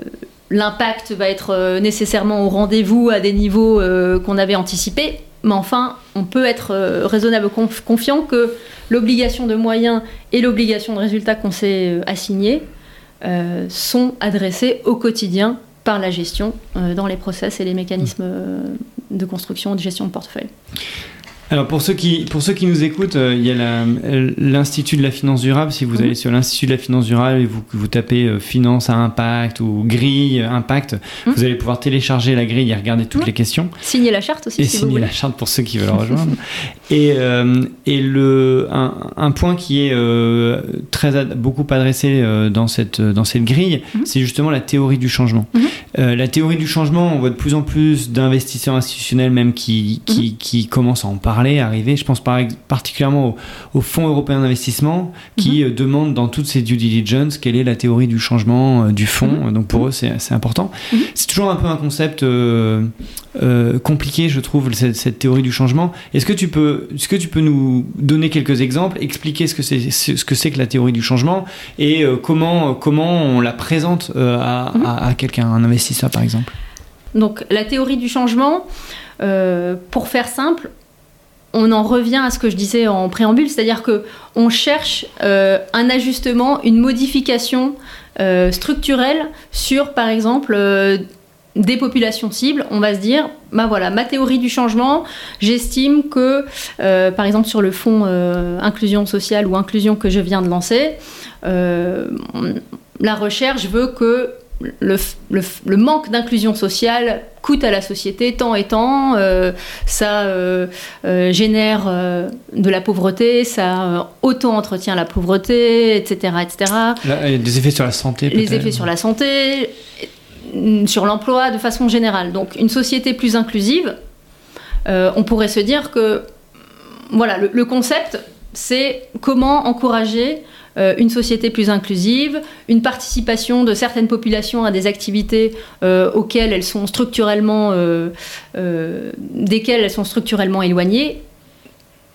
Speaker 2: l'impact va être nécessairement au rendez-vous à des niveaux qu'on avait anticipés, mais enfin, on peut être euh, raisonnable confiant que l'obligation de moyens et l'obligation de résultats qu'on s'est euh, assignés euh, sont adressés au quotidien par la gestion dans les process et les mécanismes de construction de gestion de portefeuille.
Speaker 1: Alors pour ceux qui, pour ceux qui nous écoutent, euh, il y a l'Institut de la finance durable. Si vous mhm. allez sur l'Institut de la finance durable et vous, vous tapez euh, finance à impact ou grille impact, mhm. vous allez pouvoir télécharger la grille et regarder toutes mhm. les questions.
Speaker 2: Signer la charte aussi.
Speaker 1: Et signer la charte pour ceux qui veulent rejoindre. et, euh, et le, un, un, point qui est très beaucoup adressé dans, cette, dans cette grille, c'est justement la théorie du changement. la théorie du changement, on voit de plus en plus d'investisseurs institutionnels même qui, qui, qui commencent à en parler arriver. Je pense particulièrement au, Fonds européen d'investissement qui mhm. euh, demande dans toutes ses due diligence quelle est la théorie du changement euh, du fonds. Mhm. Donc pour eux, c'est important. Mhm. C'est toujours un peu un concept euh, compliqué, je trouve, cette, théorie du changement. Est-ce que tu peux, que tu peux nous donner quelques exemples, expliquer ce que c'est, ce que que la théorie du changement et comment comment on la présente à, à quelqu'un, un investisseur par exemple?
Speaker 2: Donc la théorie du changement, pour faire simple, on en revient à ce que je disais en préambule, c'est-à-dire que on cherche euh, un ajustement, une modification euh, structurelle sur, par exemple, euh, des populations cibles. On va se dire, bah voilà, ma théorie du changement, j'estime que, par exemple, sur le fonds inclusion sociale ou inclusion que je viens de lancer, la recherche veut que le, manque d'inclusion sociale coûte à la société tant et tant, euh, ça euh, euh, génère de la pauvreté, ça auto-entretient la pauvreté, etc. etc.
Speaker 1: des effets sur la santé.
Speaker 2: Les effets sur la santé, sur l'emploi de façon générale. Donc une société plus inclusive, on pourrait se dire que voilà, le concept, c'est comment encourager une société plus inclusive, une participation de certaines populations à des activités euh, auxquelles elles sont structurellement, euh, desquelles elles sont structurellement éloignées.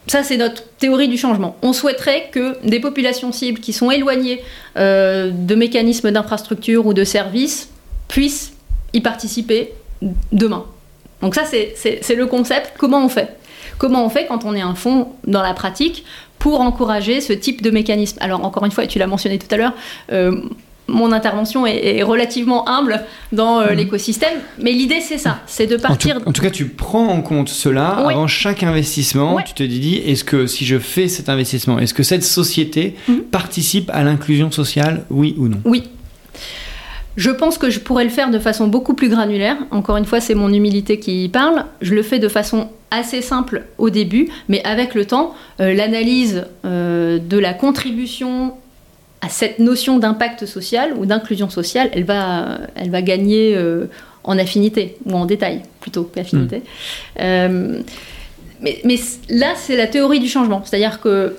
Speaker 2: Ça, c'est notre théorie du changement. On souhaiterait que des populations cibles qui sont éloignées de mécanismes d'infrastructure ou de services puissent y participer demain. Donc ça, c'est le concept. Comment on fait? Comment on fait quand on est un fonds dans la pratique? Pour encourager ce type de mécanisme. Alors encore une fois, et tu l'as mentionné tout à l'heure, euh, mon intervention est, relativement humble dans euh, mhm. l'écosystème, mais l'idée c'est ça, c'est de partir.
Speaker 1: En tout, cas, tu prends en compte cela avant chaque investissement. Tu te dis, est-ce que si je fais cet investissement, est-ce que cette société mhm. participe à l'inclusion sociale, oui ou non?
Speaker 2: Oui. Je pense que je pourrais le faire de façon beaucoup plus granulaire. Encore une fois, c'est mon humilité qui parle. Je le fais de façon assez simple au début, mais avec le temps, euh, l'analyse euh, de la contribution à cette notion d'impact social ou d'inclusion sociale, elle va, elle va gagner euh, en affinité, ou en détail plutôt qu'affinité. Hmm. mais, mais, là, c'est la théorie du changement. C'est-à-dire que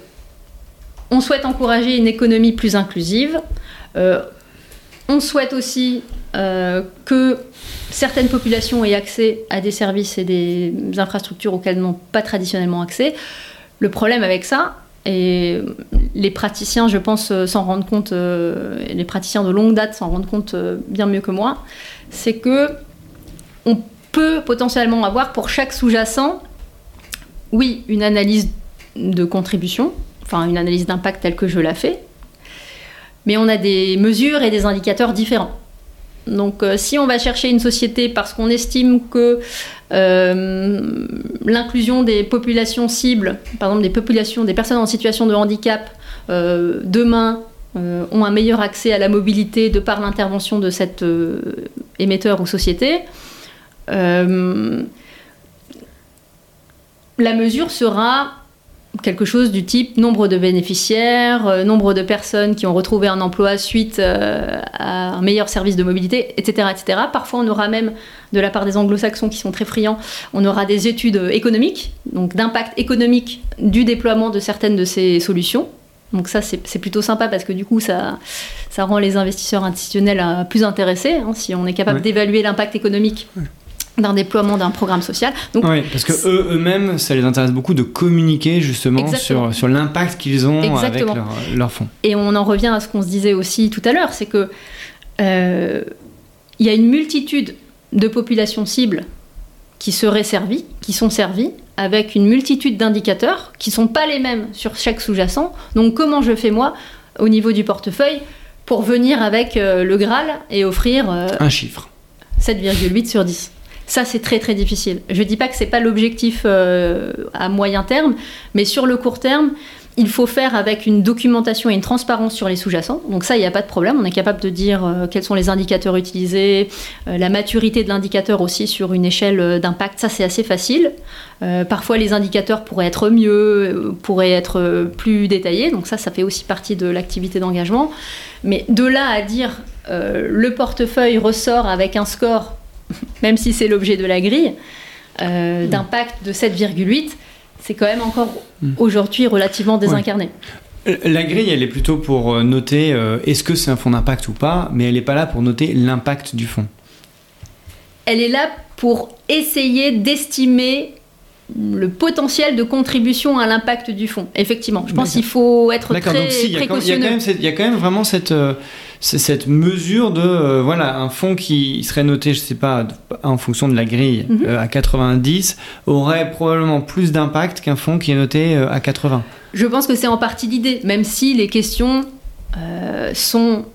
Speaker 2: on souhaite encourager une économie plus inclusive. On souhaite aussi euh, que certaines populations aient accès à des services et des infrastructures auxquelles n'ont pas traditionnellement accès. Le problème avec ça, et les praticiens, je pense, euh, s'en rendent compte, euh, les praticiens de longue date s'en rendent compte bien mieux que moi, c'est que on peut potentiellement avoir pour chaque sous-jacent, oui, une analyse de contribution, enfin une analyse d'impact telle que je la fais, mais on a des mesures et des indicateurs différents. Donc euh, si on va chercher une société parce qu'on estime que euh, l'inclusion des populations cibles, par exemple des populations, des personnes en situation de handicap, euh, demain ont un meilleur accès à la mobilité de par l'intervention de cet émetteur ou société, la mesure sera quelque chose du type nombre de bénéficiaires, euh, nombre de personnes qui ont retrouvé un emploi suite euh, à un meilleur service de mobilité, etc., etc. Parfois, on aura même, de la part des anglo-saxons qui sont très friands, on aura des études économiques, donc d'impact économique du déploiement de certaines de ces solutions. Donc ça, c'est plutôt sympa parce que du coup, ça, ça rend les investisseurs institutionnels euh, plus intéressés, hein, si on est capable d'évaluer l'impact économique d'un déploiement d'un programme social.
Speaker 1: Donc, oui, parce que eux eux-mêmes, ça les intéresse beaucoup de communiquer justement sur, sur l'impact qu'ils ont avec leurs leur fonds.
Speaker 2: Et on en revient à ce qu'on se disait aussi tout à l'heure, c'est que euh, il y a une multitude de populations cibles qui seraient servies, qui sont servies, avec une multitude d'indicateurs qui sont pas les mêmes sur chaque sous-jacent. Donc comment je fais moi au niveau du portefeuille pour venir avec euh, le Graal et offrir
Speaker 1: euh, un chiffre
Speaker 2: 7,8 sur 10 ça, c'est très très difficile. Je ne dis pas que ce n'est pas l'objectif euh, à moyen terme, mais sur le court terme, il faut faire avec une documentation et une transparence sur les sous-jacents. Donc ça, il n'y a pas de problème. On est capable de dire euh, quels sont les indicateurs utilisés, euh, la maturité de l'indicateur aussi sur une échelle d'impact. Ça, c'est assez facile. parfois, les indicateurs pourraient être mieux, pourraient être plus détaillés. Donc ça, ça fait aussi partie de l'activité d'engagement. Mais de là à dire le portefeuille ressort avec un score même si c'est l'objet de la grille, euh, mm. d'impact de 7,8, c'est quand même encore mm. aujourd'hui relativement désincarné.
Speaker 1: Euh, la grille, elle est plutôt pour euh, noter est-ce que c'est un fonds d'impact ou pas, mais elle n'est pas là pour noter l'impact du fonds.
Speaker 2: Elle est là pour essayer d'estimer le potentiel de contribution à l'impact du fonds. Effectivement, je pense qu'il faut être très précautionneux.
Speaker 1: Il y, a quand même vraiment cette, cette mesure de euh, voilà un fonds qui serait noté je sais pas en fonction de la grille mhm. euh, à 90 aurait probablement plus d'impact qu'un fonds qui est noté euh, à 80
Speaker 2: je pense que c'est en partie l'idée même si les questions sont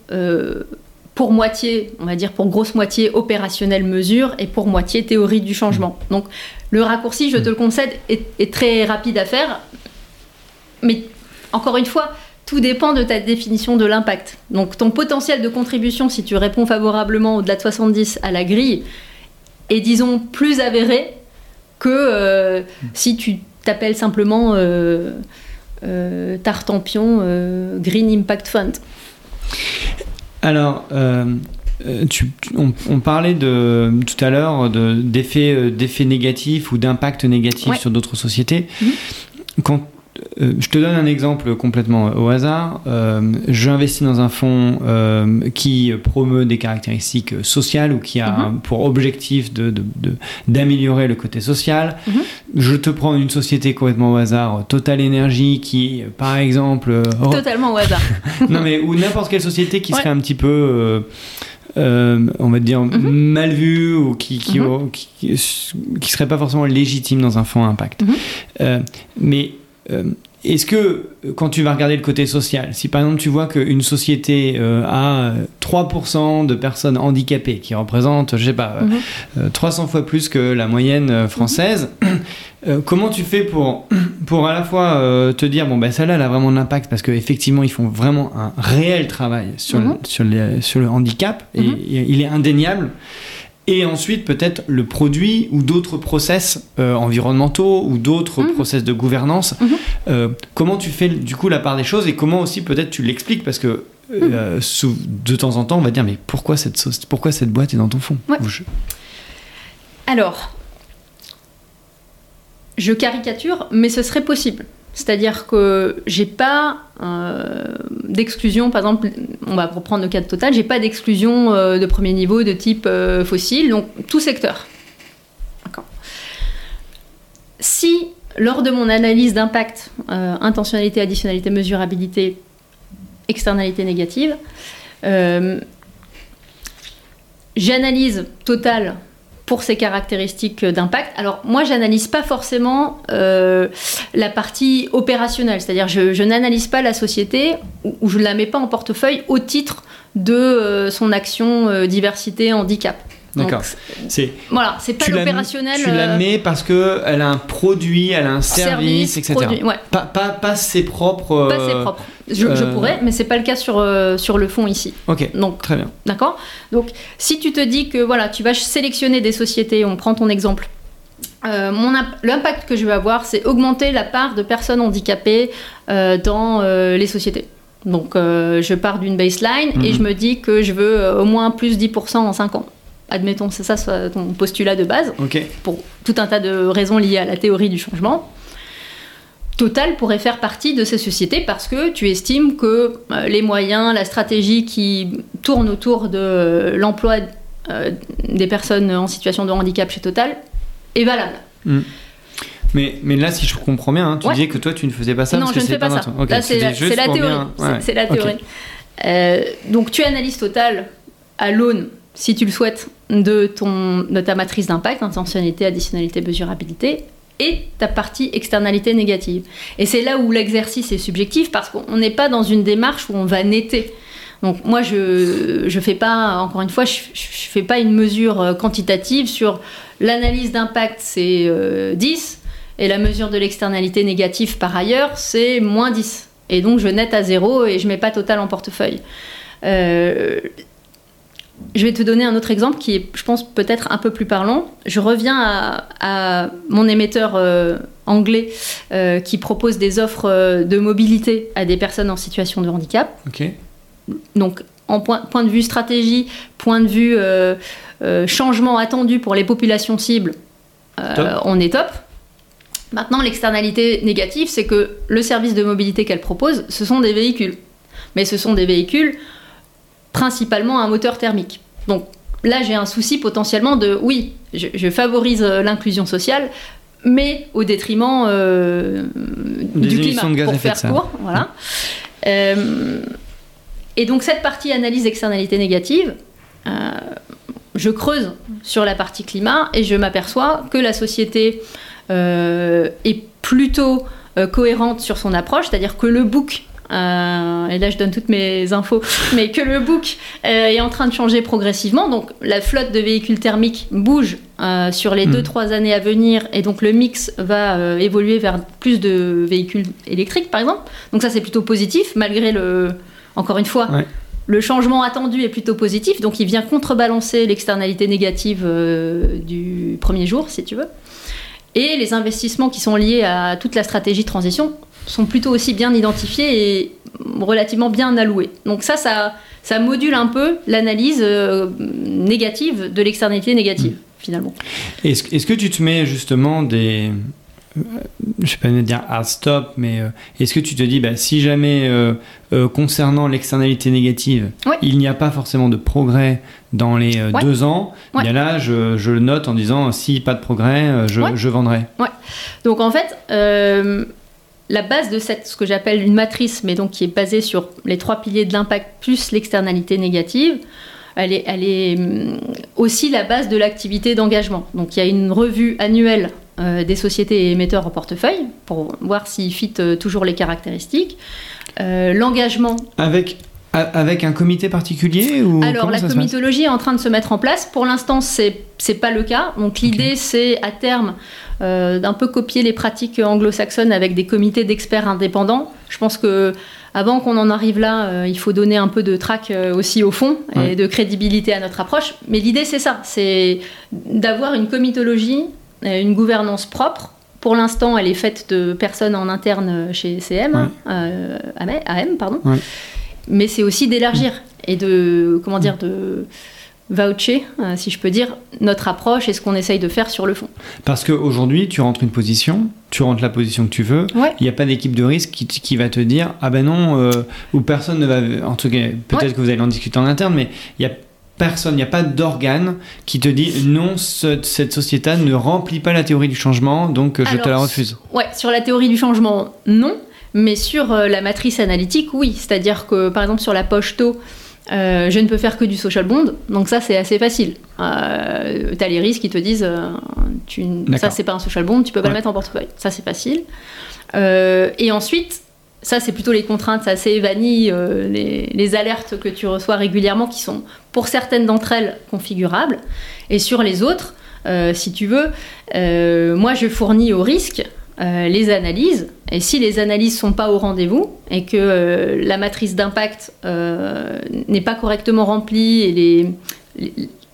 Speaker 2: pour moitié, on va dire pour grosse moitié opérationnelle mesure et pour moitié théorie du changement. Mhm. Donc le raccourci, je te le concède, est très rapide à faire. Mais encore une fois, tout dépend de ta définition de l'impact. Donc ton potentiel de contribution, si tu réponds favorablement au-delà de 70 à la grille, est disons plus avéré que euh, si tu t'appelles simplement euh, euh, Tartampion euh, Green Impact Fund.
Speaker 1: Alors, on, parlait de, tout à l'heure d'effets négatifs ou d'impact négatif sur d'autres sociétés. Quand euh, je te donne un exemple complètement au hasard. Euh, J'investis dans un fonds euh, qui promeut des caractéristiques sociales ou qui a mhm. pour objectif d'améliorer de, le côté social. Mhm. Je te prends une société complètement au hasard, Total Energy, qui, par exemple...
Speaker 2: Totalement au hasard.
Speaker 1: non mais, ou n'importe quelle société qui serait un petit peu... on va dire, mhm. mal vue ou qui qui, qui, serait pas forcément légitime dans un fonds impact. mais euh, est-ce que quand tu vas regarder le côté social, si par exemple tu vois qu'une société euh, a 3% de personnes handicapées, qui représentent, je sais pas, 300 mhm. euh, fois plus que la moyenne française, comment tu fais pour, pour à la fois te dire, bon ben celle-là elle a vraiment de l'impact parce qu'effectivement ils font vraiment un réel travail sur, mhm. sur, sur, le handicap, et mhm. il est indéniable et ensuite peut-être le produit ou d'autres process euh, environnementaux ou d'autres mhm. process de gouvernance. Mhm. Euh, comment tu fais du coup la part des choses et comment aussi peut-être tu l'expliques parce que euh, mhm. de temps en temps on va dire mais pourquoi cette, pourquoi cette boîte est dans ton fond
Speaker 2: Alors, je caricature, mais ce serait possible. C'est-à-dire que j'ai pas euh, d'exclusion, par exemple, on va reprendre le cas de Total, j'ai pas d'exclusion euh, de premier niveau de type euh, fossile, donc tout secteur. Si, lors de mon analyse d'impact, intentionnalité, additionnalité, mesurabilité, externalité négative, j'analyse Total pour ses caractéristiques d'impact. Alors moi, j'analyse pas forcément euh, la partie opérationnelle, c'est-à-dire je, je n'analyse pas la société ou, je ne la mets pas en portefeuille au titre de euh, son action euh, diversité handicap.
Speaker 1: D'accord.
Speaker 2: C'est voilà, c'est pas l'opérationnel.
Speaker 1: Tu la mets parce que elle a un produit, elle a un service, etc. pas, pas, pas, ses propres.
Speaker 2: Pas ses propres. Je, euh, pourrais, mais c'est pas le cas sur, euh, sur le fond ici.
Speaker 1: Ok. Donc très bien.
Speaker 2: D'accord. Donc si tu te dis que voilà, tu vas sélectionner des sociétés, on prend ton exemple. L'impact que je veux avoir, c'est augmenter la part de personnes handicapées dans les sociétés. Donc je pars d'une baseline et mhm. je me dis que je veux au moins plus 10% en 5 ans. Admettons, c'est ça ton postulat de base, pour tout un tas de raisons liées à la théorie du changement. Total pourrait faire partie de ces sociétés parce que tu estimes que euh, les moyens, la stratégie qui tourne autour de l'emploi euh, des personnes en situation de handicap chez Total est valable.
Speaker 1: Hmm. Mais, mais là, si je comprends bien, hein, tu disais que toi, tu ne faisais pas ça
Speaker 2: non,
Speaker 1: parce je
Speaker 2: que
Speaker 1: ne fais
Speaker 2: pas ça. c'est la, théorie. C'est la théorie. Euh, donc, tu analyses Total à l'aune, si tu le souhaites, de, ton, ta matrice d'impact, intentionnalité, additionnalité, mesurabilité, et ta partie externalité négative. Et c'est là où l'exercice est subjectif parce qu'on n'est pas dans une démarche où on va netter. Donc moi, je ne fais pas, encore une fois, je, ne fais pas une mesure euh, quantitative sur l'analyse d'impact, c'est 10, euh, et la mesure de l'externalité négative par ailleurs, c'est moins 10. Et donc je nette à zéro et je mets pas total en portefeuille. Euh, je vais te donner un autre exemple qui est, je pense, peut-être un peu plus parlant. Je reviens à, mon émetteur euh, anglais euh, qui propose des offres euh, de mobilité à des personnes en situation de handicap. Donc, en point, point, de vue stratégie, point de vue changement attendu pour les populations cibles, on est top. Maintenant, l'externalité négative, c'est que le service de mobilité qu'elle propose, ce sont des véhicules. Mais ce sont des véhicules principalement un moteur thermique. Donc là, j'ai un souci potentiellement de, oui, je, favorise euh, l'inclusion sociale, mais au détriment euh, du climat,
Speaker 1: de gaz
Speaker 2: pour faire court. Voilà. Euh, et donc cette partie analyse externalité négative, je creuse sur la partie climat et je m'aperçois que la société est plutôt cohérente sur son approche, c'est-à-dire que le book euh, et là je donne toutes mes infos, mais que le book euh, est en train de changer progressivement. Donc la flotte de véhicules thermiques bouge euh, sur les 2-3 hmm. années à venir, et donc le mix va évoluer vers plus de véhicules électriques, par exemple. Donc ça c'est plutôt positif, malgré le, encore une fois, le changement attendu est plutôt positif, donc il vient contrebalancer l'externalité négative du premier jour, si tu veux. Et les investissements qui sont liés à toute la stratégie de transition sont plutôt aussi bien identifiés et relativement bien alloués. Donc ça, ça, ça module un peu l'analyse euh, négative de l'externalité négative, mm. finalement.
Speaker 1: Est-ce est que tu te mets justement des... Euh, je ne vais pas dire hard stop, mais euh, est-ce que tu te dis, bah, si jamais concernant l'externalité négative, il n'y a pas forcément de progrès dans les deux ans, bien là, je, je, le note en disant, si pas de progrès, je, je vendrai.
Speaker 2: Ouais. Donc en fait, la base de cette, ce que j'appelle une matrice, mais donc qui est basée sur les trois piliers de l'impact plus l'externalité négative, elle est, hum, aussi la base de l'activité d'engagement. Donc il y a une revue annuelle euh, des sociétés et émetteurs en portefeuille pour voir s'ils fit euh, toujours les caractéristiques. Euh, l'engagement.
Speaker 1: Avec avec un comité particulier ou
Speaker 2: Alors la comitologie est en train de se mettre en place. Pour l'instant, c'est c'est pas le cas. Donc l'idée, c'est à terme euh, d'un peu copier les pratiques anglo-saxonnes avec des comités d'experts indépendants. Je pense que avant qu'on en arrive là, euh, il faut donner un peu de trac euh, aussi au fond et de crédibilité à notre approche. Mais l'idée, c'est ça, c'est d'avoir une comitologie, une gouvernance propre. Pour l'instant, elle est faite de personnes en interne chez CM, AM, pardon mais c'est aussi d'élargir et de, comment dire, de voucher, euh, si je peux dire, notre approche et ce qu'on essaye de faire sur le fond.
Speaker 1: Parce qu'aujourd'hui, tu rentres une position, tu rentres la position que tu veux, il n'y a pas d'équipe de risque qui, qui, va te dire ah ben non, euh, ou personne ne va. En tout cas, peut-être que vous allez en discuter en interne, mais il y a personne, il n'y a pas d'organe qui te dit non, cette société ne remplit pas la théorie du changement, donc je te la refuse.
Speaker 2: Ouais, sur la théorie du changement, non. Mais sur euh, la matrice analytique, oui. C'est-à-dire que, par exemple, sur la poche taux, euh, je ne peux faire que du social bond, donc ça c'est assez facile. Euh, tu as les risques qui te disent tu, ça c'est pas un social bond, tu peux pas le mettre en portefeuille. Ça c'est facile. et ensuite, ça c'est plutôt les contraintes, ça c'est vanille, les, les, alertes que tu reçois régulièrement qui sont pour certaines d'entre elles configurables. Et sur les autres, si tu veux, moi je fournis au risque euh, les analyses. Et si les analyses sont pas au rendez-vous et que euh, la matrice d'impact euh, n'est pas correctement remplie et les,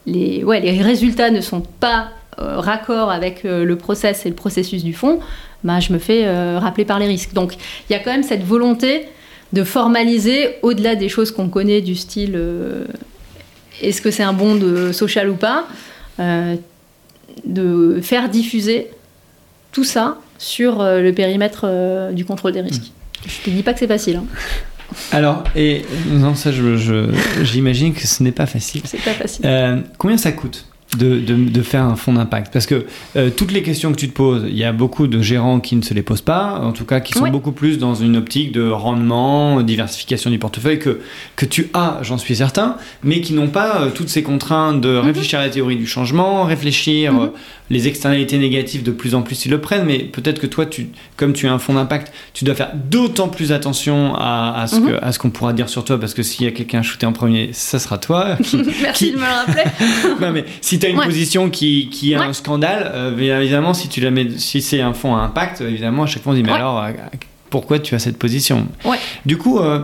Speaker 2: les, ouais, les résultats ne sont pas raccord avec le process et le processus du fonds, bah, je me fais rappeler par les risques. Donc il y a quand même cette volonté de formaliser au-delà des choses qu'on connaît du style est-ce que c'est un bond de social ou pas, de faire diffuser tout ça sur le périmètre du contrôle des risques. Je te dis pas que c'est facile. Hein.
Speaker 1: Alors, et non, ça, j'imagine que ce n'est pas facile.
Speaker 2: C'est pas facile.
Speaker 1: Euh, combien ça coûte? De, de, faire un fonds d'impact Parce que euh, toutes les questions que tu te poses, il y a beaucoup de gérants qui ne se les posent pas, en tout cas qui sont beaucoup plus dans une optique de rendement, diversification du portefeuille que, que tu as, j'en suis certain, mais qui n'ont pas euh, toutes ces contraintes de mhm. réfléchir à la théorie du changement, réfléchir mhm les externalités négatives de plus en plus ils le prennent, mais peut-être que toi, tu, comme tu as un fonds d'impact, tu dois faire d'autant plus attention à, à ce mhm. ce qu'on pourra dire sur toi, parce que s'il y a quelqu'un shooté en premier, ça sera toi.
Speaker 2: Merci de me le rappeler.
Speaker 1: non, mais si tu as une position qui, qui a un scandale, euh, évidemment, si, tu la mets, si c'est un fonds à impact, évidemment, à chaque fois on dit, mais alors, pourquoi tu as cette position? Du coup, euh,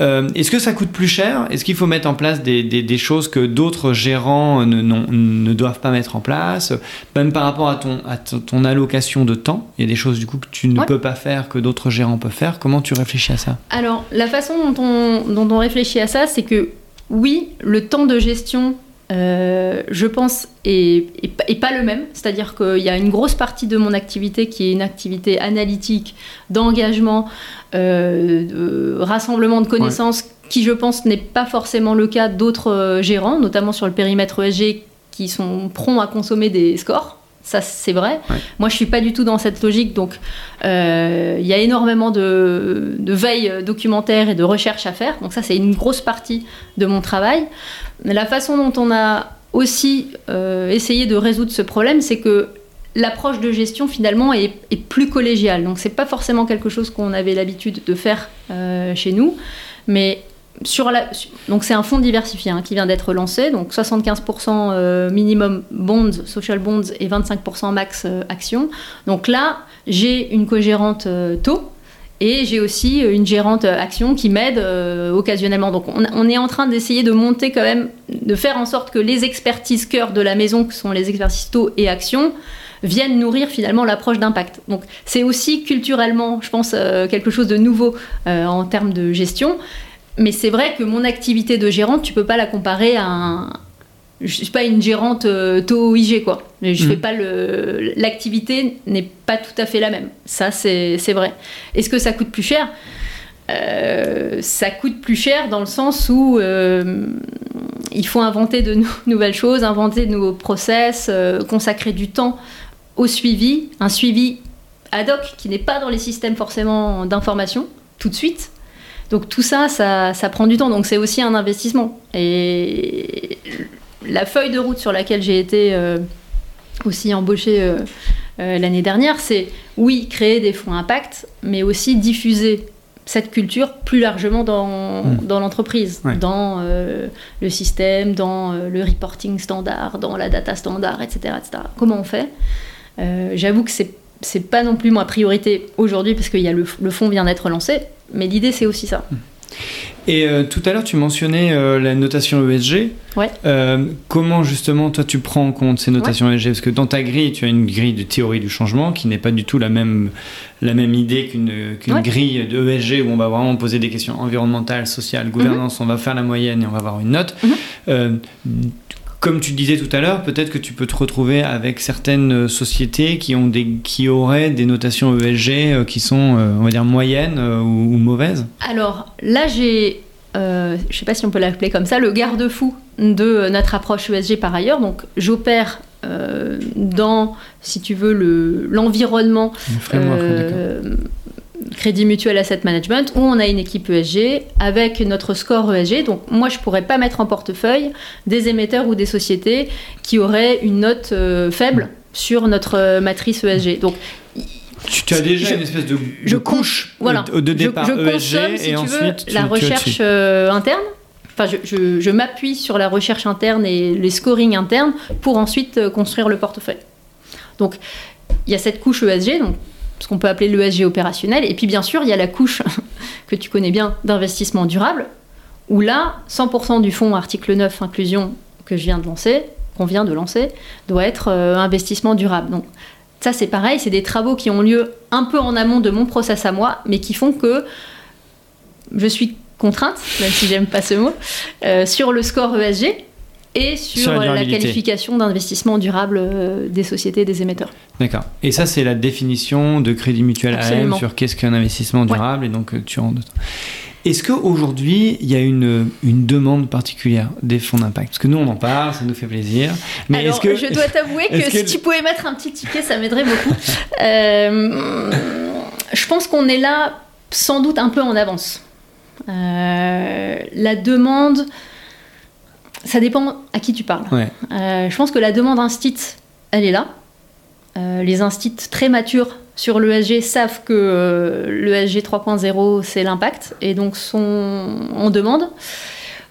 Speaker 1: euh, est-ce que ça coûte plus cher? Est-ce qu'il faut mettre en place des, choses que d'autres gérants ne, ne, doivent pas mettre en place? Même par rapport à ton, à ton allocation de temps, il y a des choses du coup que tu ne peux pas faire, que d'autres gérants peuvent faire. Comment tu réfléchis à ça?
Speaker 2: Alors, la façon dont on, dont on réfléchit à ça, c'est que oui, le temps de gestion euh, je pense, est, pas le même. C'est-à-dire qu'il y a une grosse partie de mon activité qui est une activité analytique, d'engagement, euh, de rassemblement de connaissances, qui, je pense, n'est pas forcément le cas d'autres euh, gérants, notamment sur le périmètre ESG, qui sont prompts à consommer des scores. Ça, c'est vrai. Moi, je suis pas du tout dans cette logique. Donc, il y a énormément de, de, veille documentaire et de recherche à faire. Donc, ça, c'est une grosse partie de mon travail. La façon dont on a aussi euh, essayé de résoudre ce problème, c'est que l'approche de gestion finalement est, plus collégiale. Donc c'est pas forcément quelque chose qu'on avait l'habitude de faire euh, chez nous, mais sur la, donc c'est un fonds diversifié hein, qui vient d'être lancé, donc 75% euh, minimum bonds, social bonds et 25% max actions. Donc là, j'ai une co-gérante taux et j'ai aussi une gérante action qui m'aide euh, occasionnellement. Donc on, est en train d'essayer de monter quand même, de faire en sorte que les expertises cœur de la maison, qui sont les expertises taux et actions, viennent nourrir finalement l'approche d'impact. Donc c'est aussi culturellement, je pense, euh, quelque chose de nouveau euh, en termes de gestion. Mais c'est vrai que mon activité de gérante, tu peux pas la comparer à un, je suis pas une gérante euh, taux IG quoi. Mais je fais mm. pas le l'activité n'est pas tout à fait la même. Ça c'est vrai. Est-ce que ça coûte plus cher? Euh, ça coûte plus cher dans le sens où euh, il faut inventer de nouvelles choses, inventer de nouveaux process, consacrer du temps au suivi, un suivi ad hoc qui n'est pas dans les systèmes forcément d'information tout de suite. Donc tout ça, ça, ça prend du temps. Donc c'est aussi un investissement. Et la feuille de route sur laquelle j'ai été euh, aussi embauchée euh, euh, l'année dernière, c'est oui, créer des fonds impact, mais aussi diffuser cette culture plus largement dans, hmm. dans l'entreprise, dans le système, dans le reporting standard, dans la data standard, etc. etc. Comment on fait? J'avoue que c'est c'est pas non plus ma priorité aujourd'hui parce que y a le, le fonds vient d'être lancé, mais l'idée c'est aussi ça. Hmm.
Speaker 1: Et euh, tout à l'heure, tu mentionnais euh, la notation ESG.
Speaker 2: Ouais.
Speaker 1: Euh, comment justement, toi, tu prends en compte ces notations ESG Parce que dans ta grille, tu as une grille de théorie du changement qui n'est pas du tout la même, la même idée qu'une grille de ESG où on va vraiment poser des questions environnementales, sociales, gouvernance, mhm. on va faire la moyenne et on va avoir une note. Mhm comme tu disais tout à l'heure, peut-être que tu peux te retrouver avec certaines euh, sociétés qui, ont des, qui auraient des notations ESG euh, qui sont, euh, on va dire, moyennes ou, mauvaises
Speaker 2: Alors là, j'ai, je ne sais pas si on peut l'appeler comme ça, le garde-fou de notre approche ESG par ailleurs. Donc j'opère dans, si tu veux, le, l'environnement Crédit Mutuel Asset Management, où on a une équipe ESG avec notre score ESG. Donc moi, je ne pourrais pas mettre en portefeuille des émetteurs ou des sociétés qui auraient une note euh, faible sur notre euh, matrice ESG. Donc
Speaker 1: tu as déjà une espèce de, je couche voilà, de départ je, ESG et ensuite
Speaker 2: la recherche euh, interne. Enfin, je, je m'appuie sur la recherche interne et les scoring internes pour ensuite construire le portefeuille. Donc, il y a cette couche ESG, donc ce qu'on peut appeler l'ESG opérationnel. Et puis bien sûr, il y a la couche que tu connais bien d'investissement durable, où là, 100% du fonds article 9 inclusion que je viens de lancer qu'on vient de lancer doit être investissement durable. Donc ça c'est pareil, c'est des travaux qui ont lieu un peu en amont de mon process à moi, mais qui font que je suis contrainte, même si j'aime pas ce mot, sur le score ESG et sur, la, qualification d'investissement durable euh, des sociétés, des émetteurs.
Speaker 1: D'accord. Et ça, c'est la définition de Crédit Mutuel AM sur qu'est-ce qu'un investissement durable, et donc euh, tu Est-ce qu'aujourd'hui, il y a une, une, demande particulière des fonds d'impact? Parce que nous, on en parle, ça nous fait plaisir.
Speaker 2: Mais Alors, que, je dois t'avouer que, si tu pouvais mettre un petit ticket, ça m'aiderait beaucoup. Euh, je pense qu'on est là sans doute un peu en avance. la demande ça dépend à qui tu parles. Euh, je pense que la demande instit, elle est là. Euh, les instits très matures sur l'ESG savent que euh, l'ESG 3.0, c'est l'impact, et donc sont en demande.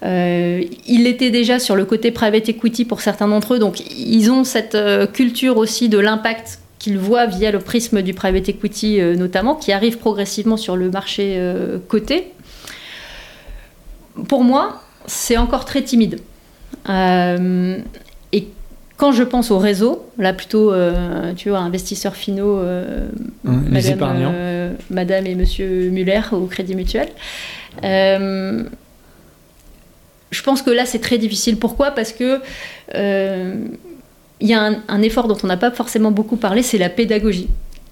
Speaker 2: il l'était déjà sur le côté private equity pour certains d'entre eux, donc ils ont cette culture aussi de l'impact qu'ils voient via le prisme du private equity notamment, qui arrive progressivement sur le marché coté. Pour moi, c'est encore très timide. Euh, et quand je pense au réseau, là plutôt, euh, tu vois, investisseurs finaux, euh, madame, madame, et monsieur Muller au Crédit Mutuel. je pense que là, c'est très difficile. Pourquoi? Parce que il y a un, effort dont on n'a pas forcément beaucoup parlé, c'est la pédagogie.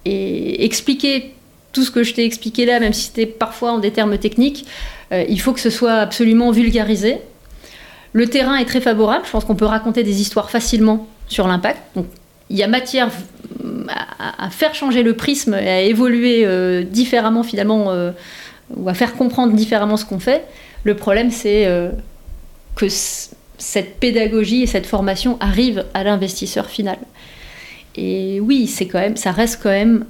Speaker 2: Et expliquer tout ce que je t'ai expliqué là, même si c'était parfois en des termes techniques, il faut que ce soit absolument vulgarisé. Le terrain est très favorable. Je pense qu'on peut raconter des histoires facilement sur l'impact. Il y a matière à, faire changer le prisme et à évoluer euh, différemment finalement, euh, ou à faire comprendre différemment ce qu'on fait. Le problème, c'est euh, que cette pédagogie et cette formation arrivent à l'investisseur final. Et oui, c'est quand ça reste quand même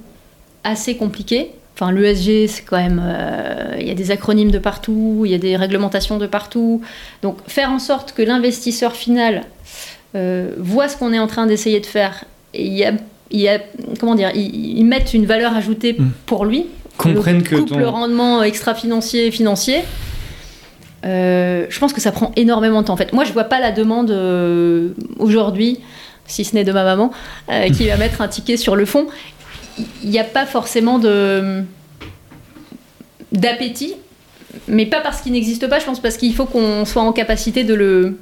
Speaker 2: assez compliqué. Enfin, l'ESG, c'est quand même. Euh, il y a des acronymes de partout, il y a des réglementations de partout. Donc, faire en sorte que l'investisseur final euh, voit ce qu'on est en train d'essayer de faire et il y a, il y a comment dire, ils, mettent une valeur ajoutée hmm. pour lui.
Speaker 1: Comprennent que
Speaker 2: ton... le rendement extra-financier et financier. Euh, je pense que ça prend énormément de temps. En fait, moi, je vois pas la demande aujourd'hui, si ce n'est de ma maman, qui va mettre un ticket sur le fond il n'y a pas forcément de d'appétit, mais pas parce qu'il n'existe pas, je pense parce qu'il faut qu'on soit en capacité de le,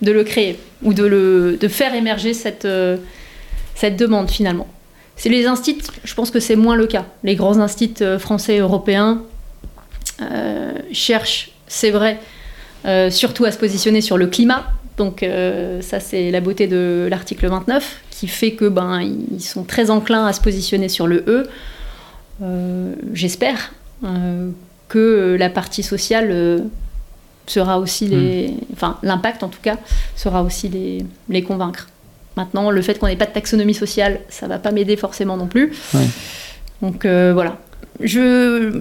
Speaker 2: de le créer ou de, le, de faire émerger cette, euh, cette demande finalement. C'est les instits, je pense que c'est moins le cas. Les grands instits euh, français et européens euh, cherchent, c'est vrai, surtout à se positionner sur le climat. Donc ça c'est la beauté de l'article 29 qui fait que ben ils sont très enclins à se positionner sur le E. Euh, j'espère euh, que la partie sociale euh, sera aussi les, hmm. enfin l'impact en tout cas sera aussi les, les convaincre. Maintenant, le fait qu'on n'ait pas de taxonomie sociale, ça va pas m'aider forcément non plus. Donc voilà. Je...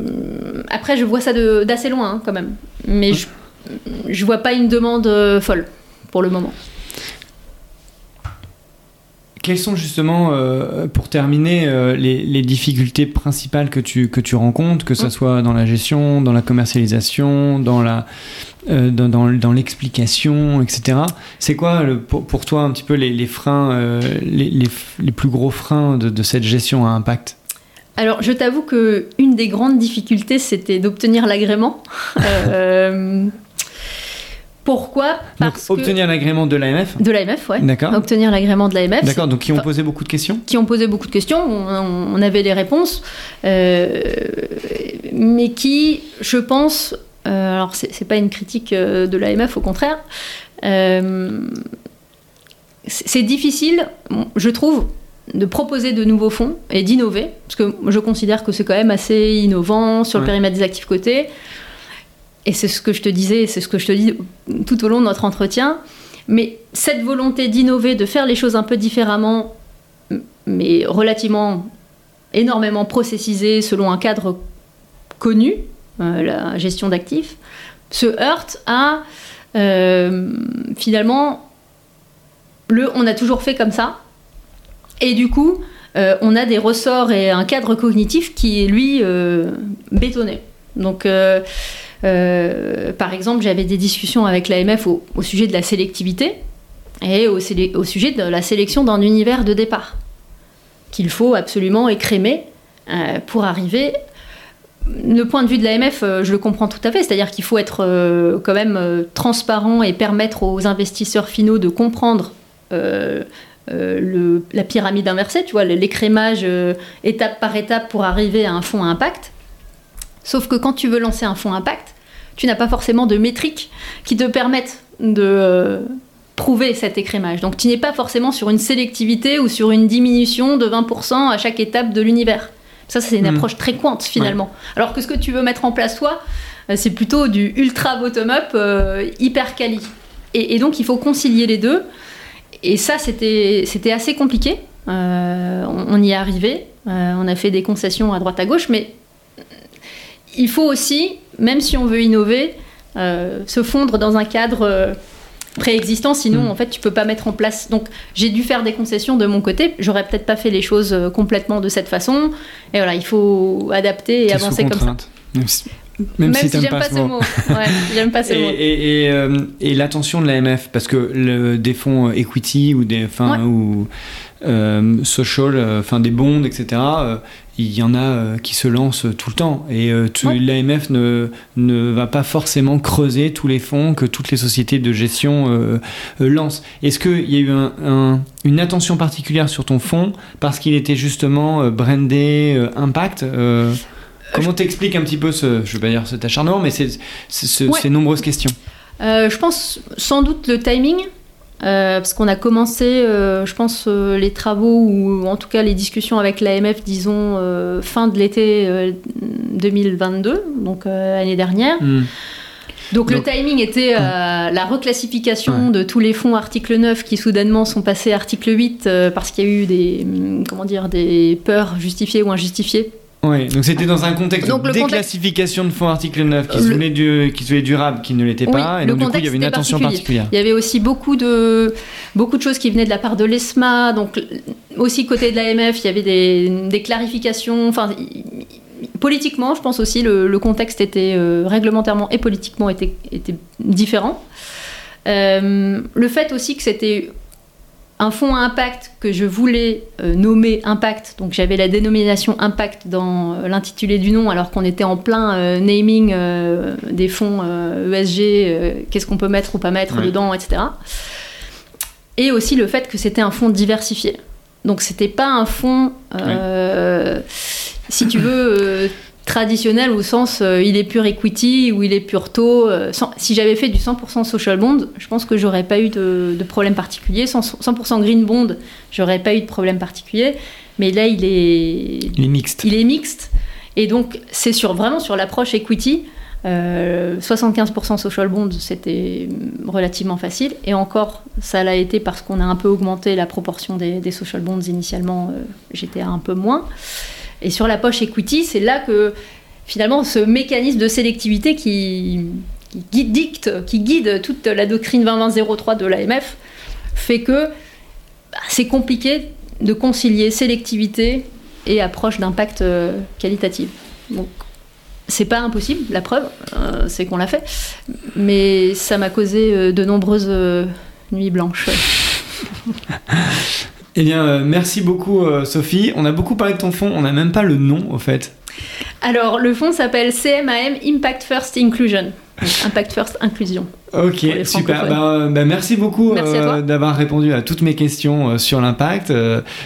Speaker 2: Après, je vois ça d'assez loin hein, quand même, mais je, je vois pas une demande folle pour le moment.
Speaker 1: Quelles sont justement, euh, pour terminer, euh, les, difficultés principales que tu, que tu rencontres, que ce mmh. soit dans la gestion, dans la commercialisation, dans la, euh, dans, dans, l'explication, etc. C'est quoi le, pour, pour, toi un petit peu les, les freins, les, les, plus gros freins de, de cette gestion à impact?
Speaker 2: Alors, je t'avoue que une des grandes difficultés, c'était d'obtenir l'agrément. Pourquoi
Speaker 1: Parce donc, obtenir l'agrément de l'AMF
Speaker 2: De l'AMF, ouais. D'accord. Obtenir l'agrément de l'AMF.
Speaker 1: D'accord, donc qui ont posé beaucoup de questions
Speaker 2: Qui ont posé beaucoup de questions, on, avait les réponses, euh, mais qui, je pense, euh, alors c'est pas une critique euh, de l'AMF, au contraire, c'est difficile, je trouve, de proposer de nouveaux fonds et d'innover, parce que je considère que c'est quand même assez innovant sur le périmètre des actifs cotés. Et c'est ce que je te disais, c'est ce que je te dis tout au long de notre entretien. Mais cette volonté d'innover, de faire les choses un peu différemment, mais relativement énormément processisée selon un cadre connu, euh, la gestion d'actifs, se heurte à euh, finalement le on a toujours fait comme ça. Et du coup, euh, on a des ressorts et un cadre cognitif qui est lui bétonné. Donc euh, par exemple, j'avais des discussions avec l'AMF au, sujet de la sélectivité. et au, sujet de la sélection d'un univers de départ qu'il faut absolument écrémer euh, pour arriver. Le point de vue de l'AMF, euh, je le comprends tout à fait, c'est-à-dire qu'il faut être quand même transparent et permettre aux investisseurs finaux de comprendre la pyramide inversée, tu vois, l'écrémage étape par étape pour arriver à un fonds à impact. Sauf que quand tu veux lancer un fonds impact, tu n'as pas forcément de métriques qui te permettent de prouver cet écrémage. Donc tu n'es pas forcément sur une sélectivité ou sur une diminution de 20% à chaque étape de l'univers. Ça, c'est une hmm. approche très quante finalement. Alors que ce que tu veux mettre en place toi, euh, c'est plutôt du ultra bottom-up, euh, hyper quali. Et, donc il faut concilier les deux. Et ça, c'était assez compliqué. Euh, on, y est arrivé. on a fait des concessions à droite à gauche, mais il faut aussi, même si on veut innover, se fondre dans un cadre préexistant, sinon hmm. en fait tu peux pas mettre en place. Donc j'ai dû faire des concessions de mon côté. J'aurais peut-être pas fait les choses euh, complètement de cette façon. Et voilà, il faut adapter et avancer comme ça. Même si, j'aime pas, ce mot. j'aime pas ce
Speaker 1: et,
Speaker 2: mot.
Speaker 1: Et, euh, et, l'attention de l'AMF, parce que le, des fonds euh, equity ou des, enfin, ou social, enfin des bonds, etc il y en a euh, qui se lancent tout le temps. Et euh, l'AMF ne, ne va pas forcément creuser tous les fonds que toutes les sociétés de gestion euh, lancent. Est-ce qu'il y a eu une attention particulière sur ton fonds parce qu'il était justement brandé impact Comment t'expliques un petit peu ce, je vais pas dire cet acharnement, mais ces nombreuses questions?
Speaker 2: Je pense sans doute le timing. Euh, parce qu'on a commencé, euh, je pense, euh, les travaux ou en tout cas les discussions avec l'AMF, disons, fin de l'été 2022, donc l'année dernière. Hmm. Donc, le timing était la reclassification de tous les fonds article 9 qui soudainement sont passés article 8 parce qu'il y a eu des, comment dire, des peurs justifiées ou injustifiées
Speaker 1: oui, donc c'était dans un contexte de déclassification de fonds article 9 qui, se voulait du, qui se durable, qui ne l'était pas, et donc du coup il y avait une attention particulière.
Speaker 2: Il y avait aussi beaucoup de, beaucoup de choses qui venaient de la part de l'ESMA, donc aussi côté de l'AMF, il y avait des, des clarifications, enfin politiquement, je pense aussi, le, contexte était euh, réglementairement et politiquement était, était différent. Euh, le fait aussi que c'était un fonds à impact que je voulais euh, nommer Impact, donc j'avais la dénomination Impact dans euh, l'intitulé du nom, alors qu'on était en plein euh, naming des fonds ESG, e qu'est-ce qu'on peut mettre ou pas mettre dedans, etc. Et aussi le fait que c'était un fonds diversifié. Donc c'était pas un fonds, si tu veux, traditionnel au sens euh, il est pur equity ou il est pur taux. Euh, si j'avais fait du 100% social bond, je pense que j'aurais pas eu de, problème particulier. 100%, green bond, j'aurais pas eu de problème particulier. Mais là, il est,
Speaker 1: il est mixte.
Speaker 2: Il est mixte. Et donc, c'est sur, vraiment sur l'approche equity. 75% euh, social bond, c'était relativement facile. Et encore, ça l'a été parce qu'on a un peu augmenté la proportion des, social bonds. Initialement, j'étais un peu moins. Et sur la poche equity, c'est là que finalement ce mécanisme de sélectivité qui, guide, dicte, qui guide toute la doctrine 2020-03 de l'AMF fait que bah, c'est compliqué de concilier sélectivité et approche d'impact euh, qualitatif. Donc, c'est pas impossible, la preuve, euh, c'est qu'on l'a fait, mais ça m'a causé euh, de nombreuses nuits blanches.
Speaker 1: Eh bien, euh, merci beaucoup euh, Sophie. On a beaucoup parlé de ton fonds, on n'a même pas le nom au fait.
Speaker 2: Alors, le fonds s'appelle CMAM Impact First Inclusion. Impact First Inclusion.
Speaker 1: Ok, super. Bah, bah, merci beaucoup euh, d'avoir répondu à toutes mes questions sur l'impact.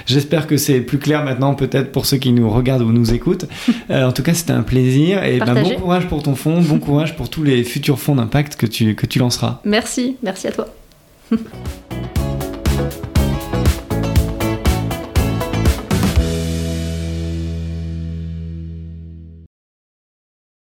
Speaker 1: J'espère que c'est plus clair maintenant, peut-être pour ceux qui nous regardent ou nous écoutent. en tout cas, c'était un plaisir. Et bah, bon courage pour ton fonds, bon courage pour tous les futurs fonds d'impact que tu, que tu lanceras.
Speaker 2: Merci, merci à toi.